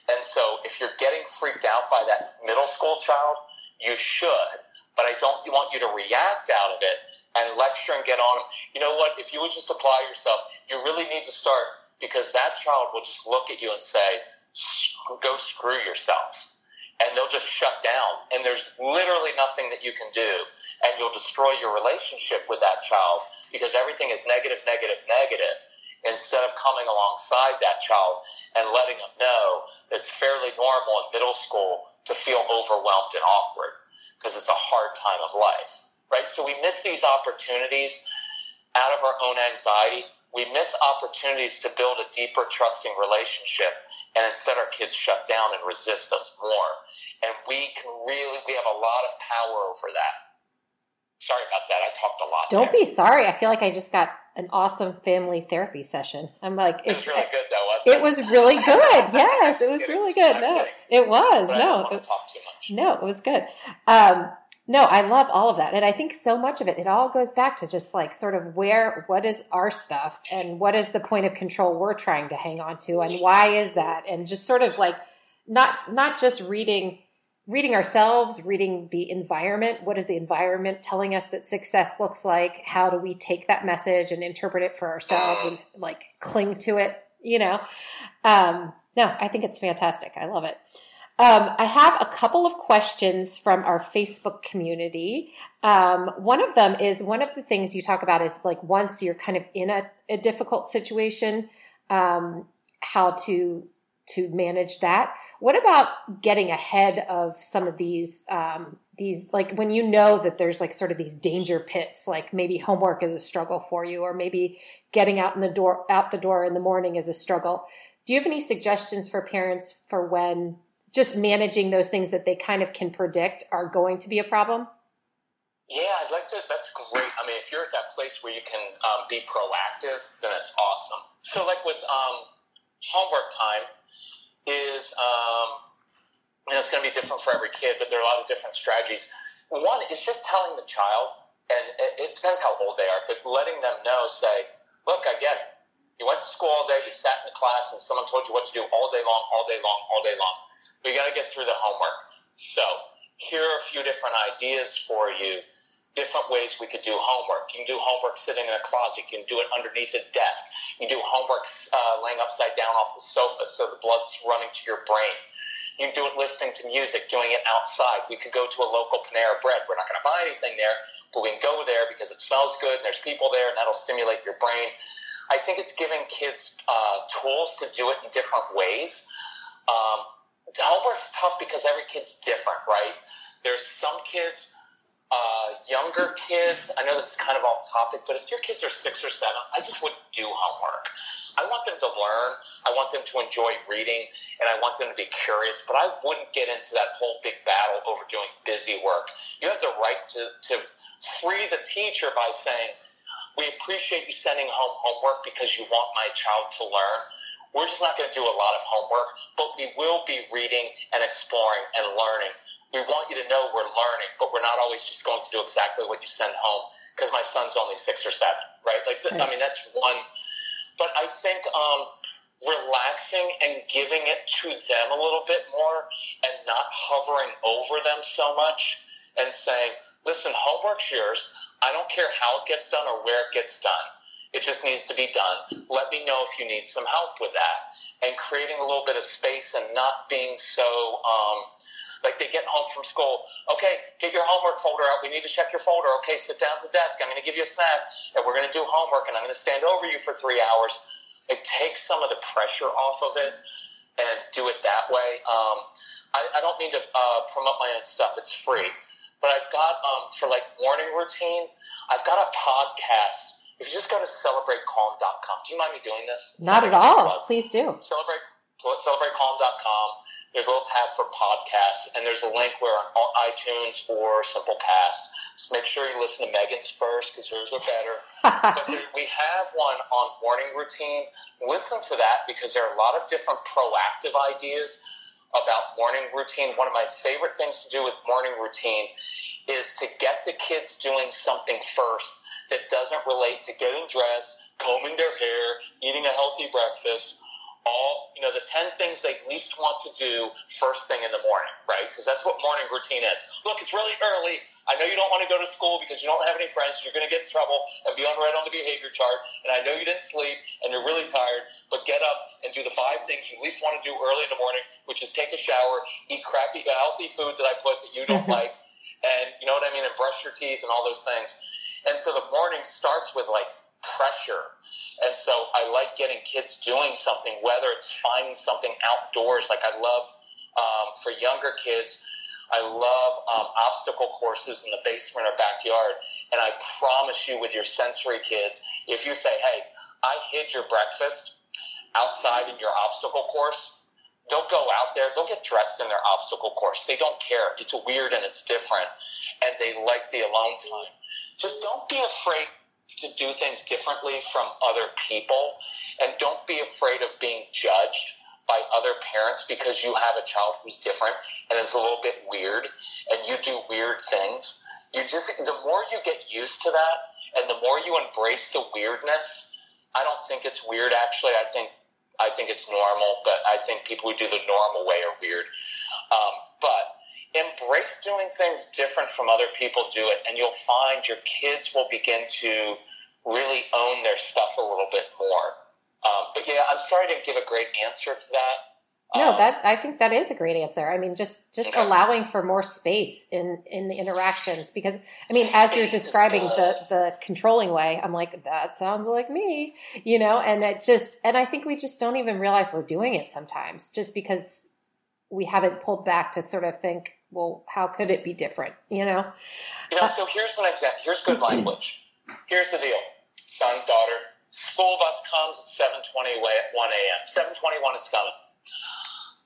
And so if you're getting freaked out by that middle school child, you should, but I don't want you to react out of it and lecture and get on them. You know what? If you would just apply yourself, you really need to start because that child will just look at you and say, go screw yourself and they'll just shut down. And there's literally nothing that you can do, and you'll destroy your relationship with that child because everything is negative, negative, negative. Instead of coming alongside that child and letting them know it's fairly normal in middle school to feel overwhelmed and awkward because it's a hard time of life, right? So we miss these opportunities out of our own anxiety. We miss opportunities to build a deeper, trusting relationship and instead our kids shut down and resist us more. And we can really, we have a lot of power over that. Sorry about that. I talked a lot. Don't there. be sorry. I feel like I just got an awesome family therapy session. I'm like, It was really good, though, wasn't It was really good. Yes, it was kidding. really good. I'm No, kidding. it was. But No, it- talk too much. no, it was good. Um, no, I love all of that. And I think so much of it, it all goes back to just like sort of where, what is our stuff and what is the point of control we're trying to hang on to and why is that? And just sort of like not, not just reading, reading ourselves, reading the environment. What is the environment telling us that success looks like? How do we take that message and interpret it for ourselves and like cling to it, you know? Um, no, I think it's fantastic. I love it. Um, I have a couple of questions from our Facebook community. Um, one of them is one of the things you talk about is like once you're kind of in a, a difficult situation, um, how to to manage that. What about getting ahead of some of these um, these like when you know that there's like sort of these danger pits, like maybe homework is a struggle for you, or maybe getting out in the door out the door in the morning is a struggle. Do you have any suggestions for parents for when just managing those things that they kind of can predict are going to be a problem? Yeah, I'd like to. That's great. I mean, if you're at that place where you can um, be proactive, then it's awesome. So, like with um, homework time, is um, you know it's going to be different for every kid, but there are a lot of different strategies. One is just telling the child, and it, it depends how old they are, but letting them know, say, look, I get it. You went to school all day, you sat in the class, and someone told you what to do all day long, all day long, all day long. You got to get through the homework. So here are a few different ideas for you different ways we could do homework. You can do homework sitting in a closet. You can do it underneath a desk. You do homework uh, laying upside down off the sofa so the blood's running to your brain. You can do it listening to music, doing it outside. We could go to a local Panera Bread. We're not going to buy anything there, but we can go there because it smells good and there's people there and that'll stimulate your brain. I think it's giving kids uh, tools to do it in different ways. Um, homework's tough because every kid's different, right? There's some kids uh, younger kids, I know this is kind of off topic, but if your kids are six or seven, I just wouldn't do homework. I want them to learn. I want them to enjoy reading, and I want them to be curious. But I wouldn't get into that whole big battle over doing busy work. You have the right to, to free the teacher by saying, "We appreciate you sending home homework because you want my child to learn." We're just not going to do a lot of homework, but we will be reading and exploring and learning we want you to know we're learning, but we're not always just going to do exactly what you send home because my son's only six or seven, right? Like, I mean, that's one. But I think um, relaxing and giving it to them a little bit more and not hovering over them so much and saying, listen, homework's yours. I don't care how it gets done or where it gets done. It just needs to be done. Let me know if you need some help with that. And creating a little bit of space and not being so, um, like they get home from school. Okay, get your homework folder out. We need to check your folder. Okay, sit down at the desk. I'm going to give you a snack, and we're going to do homework, and I'm going to stand over you for three hours. It takes some of the pressure off of it and do it that way. Um, I, I don't mean to uh, promote my own stuff. It's free. But I've got, um, for like morning routine, I've got a podcast. If you just go to celebratecalm.com, do you mind me doing this? Not at all. Please do. Celebrate, celebratecalm.com. There's a little tab for podcasts, and there's a link where on iTunes or Simplecast. Just make sure you listen to Megan's first because hers are better. but there, we have one on morning routine. Listen to that because there are a lot of different proactive ideas about morning routine. One of my favorite things to do with morning routine is to get the kids doing something first that doesn't relate to getting dressed, combing their hair, eating a healthy breakfast, all, you know, the 10 things they least want to do first thing in the morning, right? Because that's what morning routine is. Look, it's really early. I know you don't want to go to school because you don't have any friends. You're going to get in trouble and be on red on the behavior chart. And I know you didn't sleep and you're really tired, but get up and do the five things you least want to do early in the morning, which is take a shower, eat crappy, healthy food that I put that you don't like, and you know what I mean, and brush your teeth and all those things. And so the morning starts with like pressure. And so I like getting kids doing something, whether it's finding something outdoors. Like I love, um, for younger kids, I love um, obstacle courses in the basement or backyard. And I promise you, with your sensory kids, if you say, hey, I hid your breakfast outside in your obstacle course, they'll go out there, they'll get dressed in their obstacle course. They don't care. It's weird and it's different. And they like the alone time. just don't be afraid to do things differently from other people and don't be afraid of being judged by other parents because you have a child who's different and is a little bit weird and you do weird things. You just the more you get used to that and the more you embrace the weirdness, I don't think it's weird actually. I think I think it's normal, but I think people who do the normal way are weird. Um, but embrace doing things different from other people do it, and you'll find your kids will begin to really own their stuff a little bit more. Um, but yeah, I'm sorry to give a great answer to that. No, Um, that I think that is a great answer. I mean, just just Okay. allowing for more space in in the interactions because I mean, as you're describing the the controlling way, I'm like, that sounds like me, you know. And it just and I think we just don't even realize we're doing it sometimes, just because we haven't pulled back to sort of think, well, how could it be different, you know? You know, so here's an example. Here's good language. Here's the deal. Son, daughter, school bus comes at 7.21 a.m. 7.21 is coming.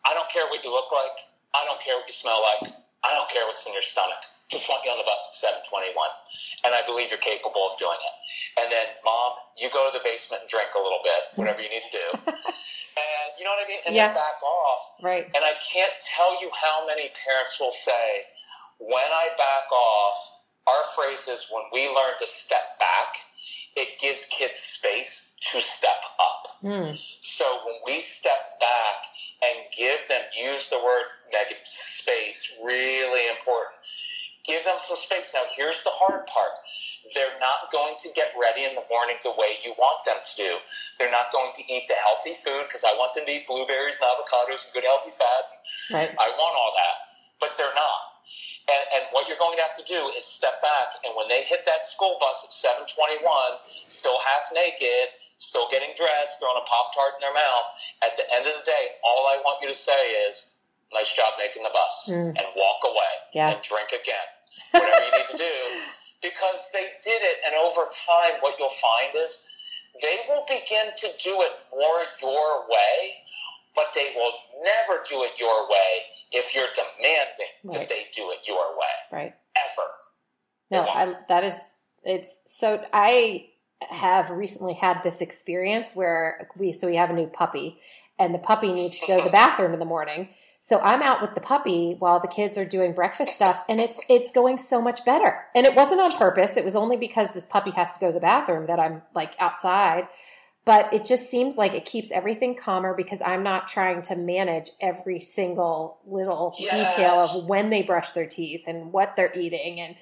I don't care what you look like. I don't care what you smell like. I don't care what's in your stomach. Just want you on the bus at 7.21. And I believe you're capable of doing it. And then, Mom, you go to the basement and drink a little bit, whatever you need to do. and you know what I mean? And Yeah. then back off. Right. And I can't tell you how many parents will say, when I back off, our phrase is when we learn to step back, it gives kids space to step up. Hmm. So when we step back and give them, use the word negative space, really important. Give them some space. Now, here's the hard part. They're not going to get ready in the morning the way you want them to do. They're not going to eat the healthy food because I want them to eat blueberries and avocados and good healthy fat. Right. I want all that, but they're not. And, and what you're going to have to do is step back, and when they hit that school bus at 7:21, still half naked, still getting dressed, throwing a pop tart in their mouth, at the end of the day, all I want you to say is, "Nice job making the bus," Mm. and walk away Yeah. and drink again, whatever you need to do, because they did it, and over time, what you'll find is they will begin to do it more your way but they will never do it your way if you're demanding Right. that they do it your way Right. ever. No, I, that is it's so I have recently had this experience where we so we have a new puppy and the puppy needs to go to the bathroom in the morning. So I'm out with the puppy while the kids are doing breakfast stuff and it's it's going so much better. And it wasn't on purpose. It was only because this puppy has to go to the bathroom that I'm like outside. But it just seems like it keeps everything calmer because I'm not trying to manage every single little Yes. detail of when they brush their teeth and what they're eating and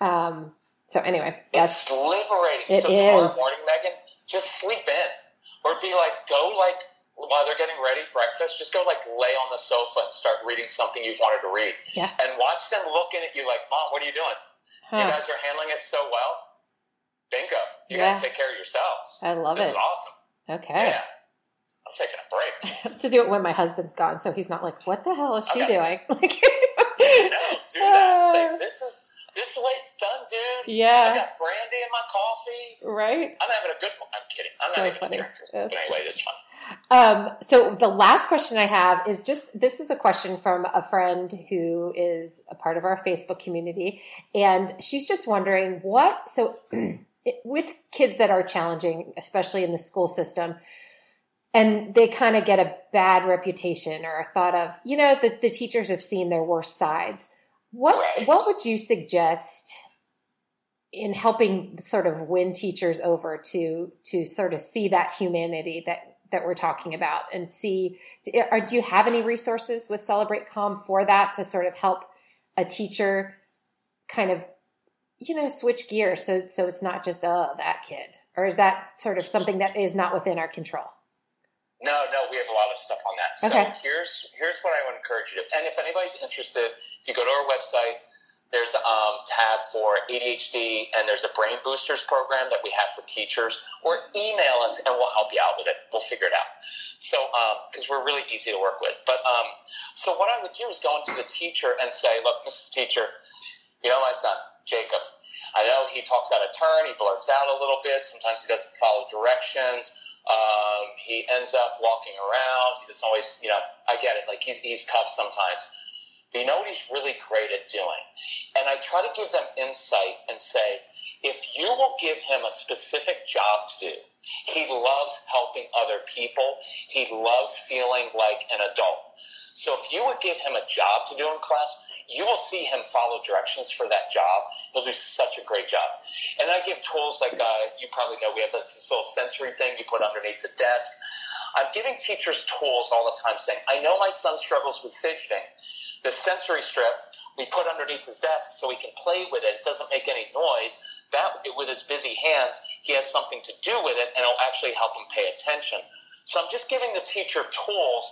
um, so anyway, It's liberating. It so tomorrow is. morning, Megan, just sleep in. Or be like, go like while they're getting ready breakfast, just go like lay on the sofa and start reading something you've wanted to read. Yeah. And watch them looking at you like, Mom, what are you doing? You guys are handling it so well. Bingo. You Yeah. guys take care of yourselves. I love it. this it. is awesome. Okay. Yeah. I'm taking a break. To do it when my husband's gone, so he's not like, "What the hell is she Okay. doing?" Like, No, do that. Say, this is this is the way it's done, dude. Yeah. I got brandy in my coffee. right. I'm having a good one. I'm kidding. I'm So not even funny. a drinker. But anyway, it's fun. Um, so the last question I have is just this is a question from a friend who is a part of our Facebook community, and she's just wondering what so it, with kids that are challenging, especially in the school system, and they kind of get a bad reputation or a thought of you know the, the teachers have seen their worst sides. What what would you suggest? in helping sort of win teachers over to to sort of see that humanity that that we're talking about and see or do you have any resources with celebrate calm for that to sort of help a teacher kind of you know switch gears so so it's not just oh that kid or is that sort of something that is not within our control No, no, we have a lot of stuff on that. So Okay. here's here's what I would encourage you to. And if anybody's interested, if you go to our website, there's a um, tab for ADHD, and there's a Brain Boosters program that we have for teachers. Or email us, and we'll help you out with it. We'll figure it out. So because we're really easy to work with. But um, so what I would do is go into the teacher and say, look, Mrs. Teacher, you know my son, Jacob. I know he talks out of turn. He blurts out a little bit. Sometimes he doesn't follow directions. Um, he ends up walking around. He doesn't always, you know, I get it. Like he's, he's tough sometimes. But you know what he's really great at doing? And I try to give them insight and say, if you will give him a specific job to do, he loves helping other people. He loves feeling like an adult. So if you would give him a job to do in class, you will see him follow directions for that job. He'll do such a great job. And I give tools like uh, you probably know we have this little sensory thing you put underneath the desk. I'm giving teachers tools all the time saying, I know my son struggles with fidgeting. The sensory strip we put underneath his desk so he can play with it. It doesn't make any noise. That with his busy hands, he has something to do with it, and it'll actually help him pay attention. So I'm just giving the teacher tools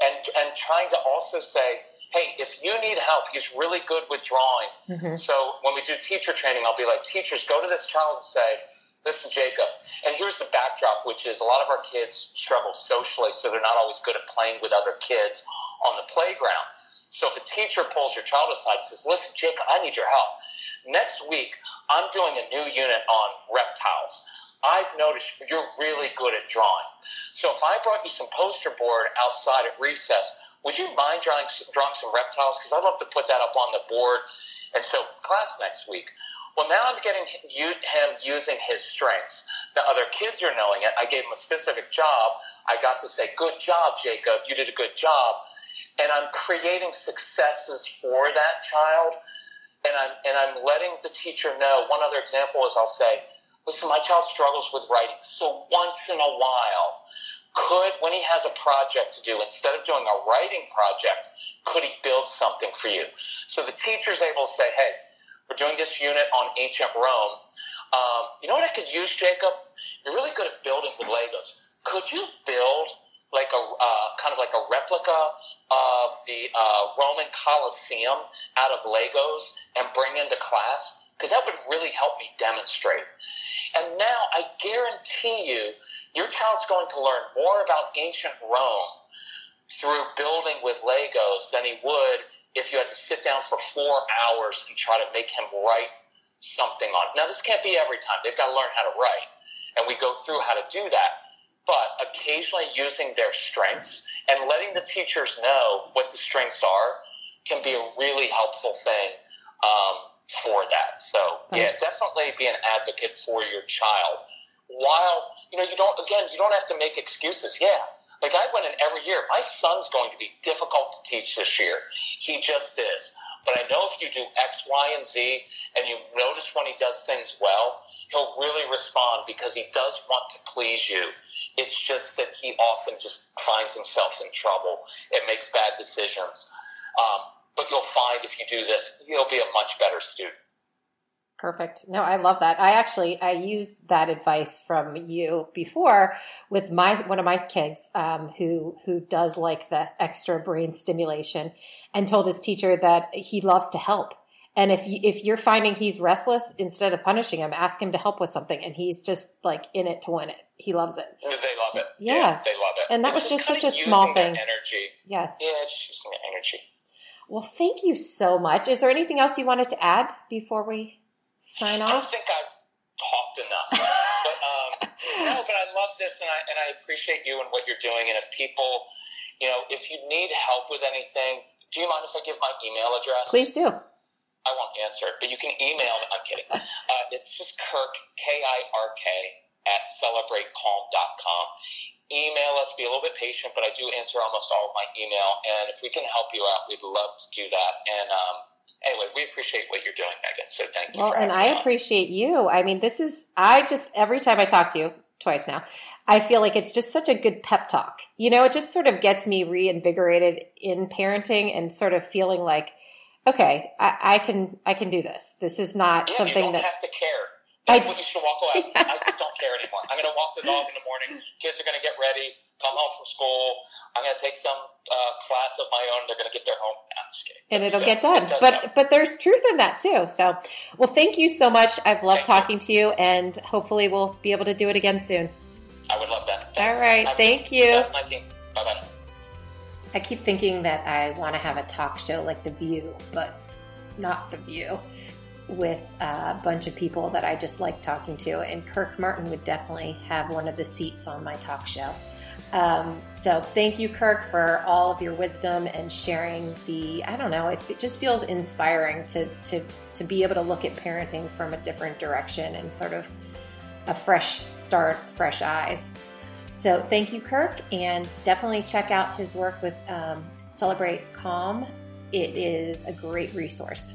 and and trying to also say, hey, if you need help, he's really good with drawing. Mm-hmm. So when we do teacher training, I'll be like, teachers, go to this child and say, listen, Jacob. And here's the backdrop, which is a lot of our kids struggle socially, so they're not always good at playing with other kids on the playground. So if a teacher pulls your child aside and says, listen, Jacob, I need your help. Next week, I'm doing a new unit on reptiles. I've noticed you're really good at drawing. So if I brought you some poster board outside at recess, would you mind drawing, drawing some reptiles? Because I'd love to put that up on the board and show class next week. Well, now I'm getting him using his strengths. The other kids are knowing it. I gave him a specific job. I got to say, good job, Jacob. You did a good job. And I'm creating successes for that child. And I'm, and I'm letting the teacher know. One other example is I'll say, listen, my child struggles with writing. So once in a while, could, when he has a project to do, instead of doing a writing project, could he build something for you? So the teacher is able to say, hey, we're doing this unit on ancient Rome. Um, you know what I could use, Jacob? You're really good at building with Legos. Could you build like a uh, kind of like a replica of the uh, Roman Colosseum out of Legos and bring into class? Because that would really help me demonstrate. And now I guarantee you, your child's going to learn more about ancient Rome through building with Legos than he would if you had to sit down for four hours and try to make him write something on it. Now, this can't be every time. They've got to learn how to write. And we go through how to do that. But occasionally using their strengths and letting the teachers know what the strengths are can be a really helpful thing um, for that. So yeah, definitely be an advocate for your child. While you know you don't again you don't have to make excuses. Yeah, like I went in every year. My son's going to be difficult to teach this year. He just is. But I know if you do X, Y, and Z, and you notice when he does things well, he'll really respond because he does want to please you. It's just that he often just finds himself in trouble and makes bad decisions. Um, but you'll find if you do this, you'll be a much better student. Perfect. No, I love that. I actually I used that advice from you before with my one of my kids um, who who does like the extra brain stimulation, and told his teacher that he loves to help. And if you, if you're finding he's restless, instead of punishing him, ask him to help with something, and he's just like in it to win it. He loves it. They love it. Yes, yeah, they love it. And that it's was just, just such a small thing. Energy. Yes. Yeah, just using the energy. Well, thank you so much. Is there anything else you wanted to add before we sign off? I think I've talked enough. but um, no, but I love this, and I and I appreciate you and what you're doing. And if people, you know, if you need help with anything, do you mind if I give my email address? Please do. I won't answer it, but you can email me. I'm kidding. Uh, it's just Kirk K I R K at celebratecalm.com email us, be a little bit patient, but I do answer almost all of my email. And if we can help you out, we'd love to do that. And um, anyway, we appreciate what you're doing, Megan. So thank you. Well, and I on. appreciate you. I mean, this is, I just, every time I talk to you, twice now, I feel like it's just such a good pep talk. You know, it just sort of gets me reinvigorated in parenting and sort of feeling like, okay, I, I can, I can do this. This is not yeah, something that have to care. I, you should walk away. I just don't care anymore. I'm going to walk the dog in the morning. Kids are going to get ready, come home from school. I'm going to take some uh, class of my own. They're going to get their home. I'm just kidding. And it'll so, get done. It but happen. but there's truth in that too. So, well, thank you so much. I've loved thank talking you. to you, and hopefully we'll be able to do it again soon. I would love that. Thanks. All right. Have thank you. Bye bye. I keep thinking that I want to have a talk show like The View, but not The View with a bunch of people that I just like talking to, and Kirk Martin would definitely have one of the seats on my talk show. Um, so thank you, Kirk, for all of your wisdom and sharing the, I don't know, it, it, just feels inspiring to, to, to be able to look at parenting from a different direction and sort of a fresh start, fresh eyes. So thank you, Kirk, and definitely check out his work with um, Celebrate Calm. It is a great resource.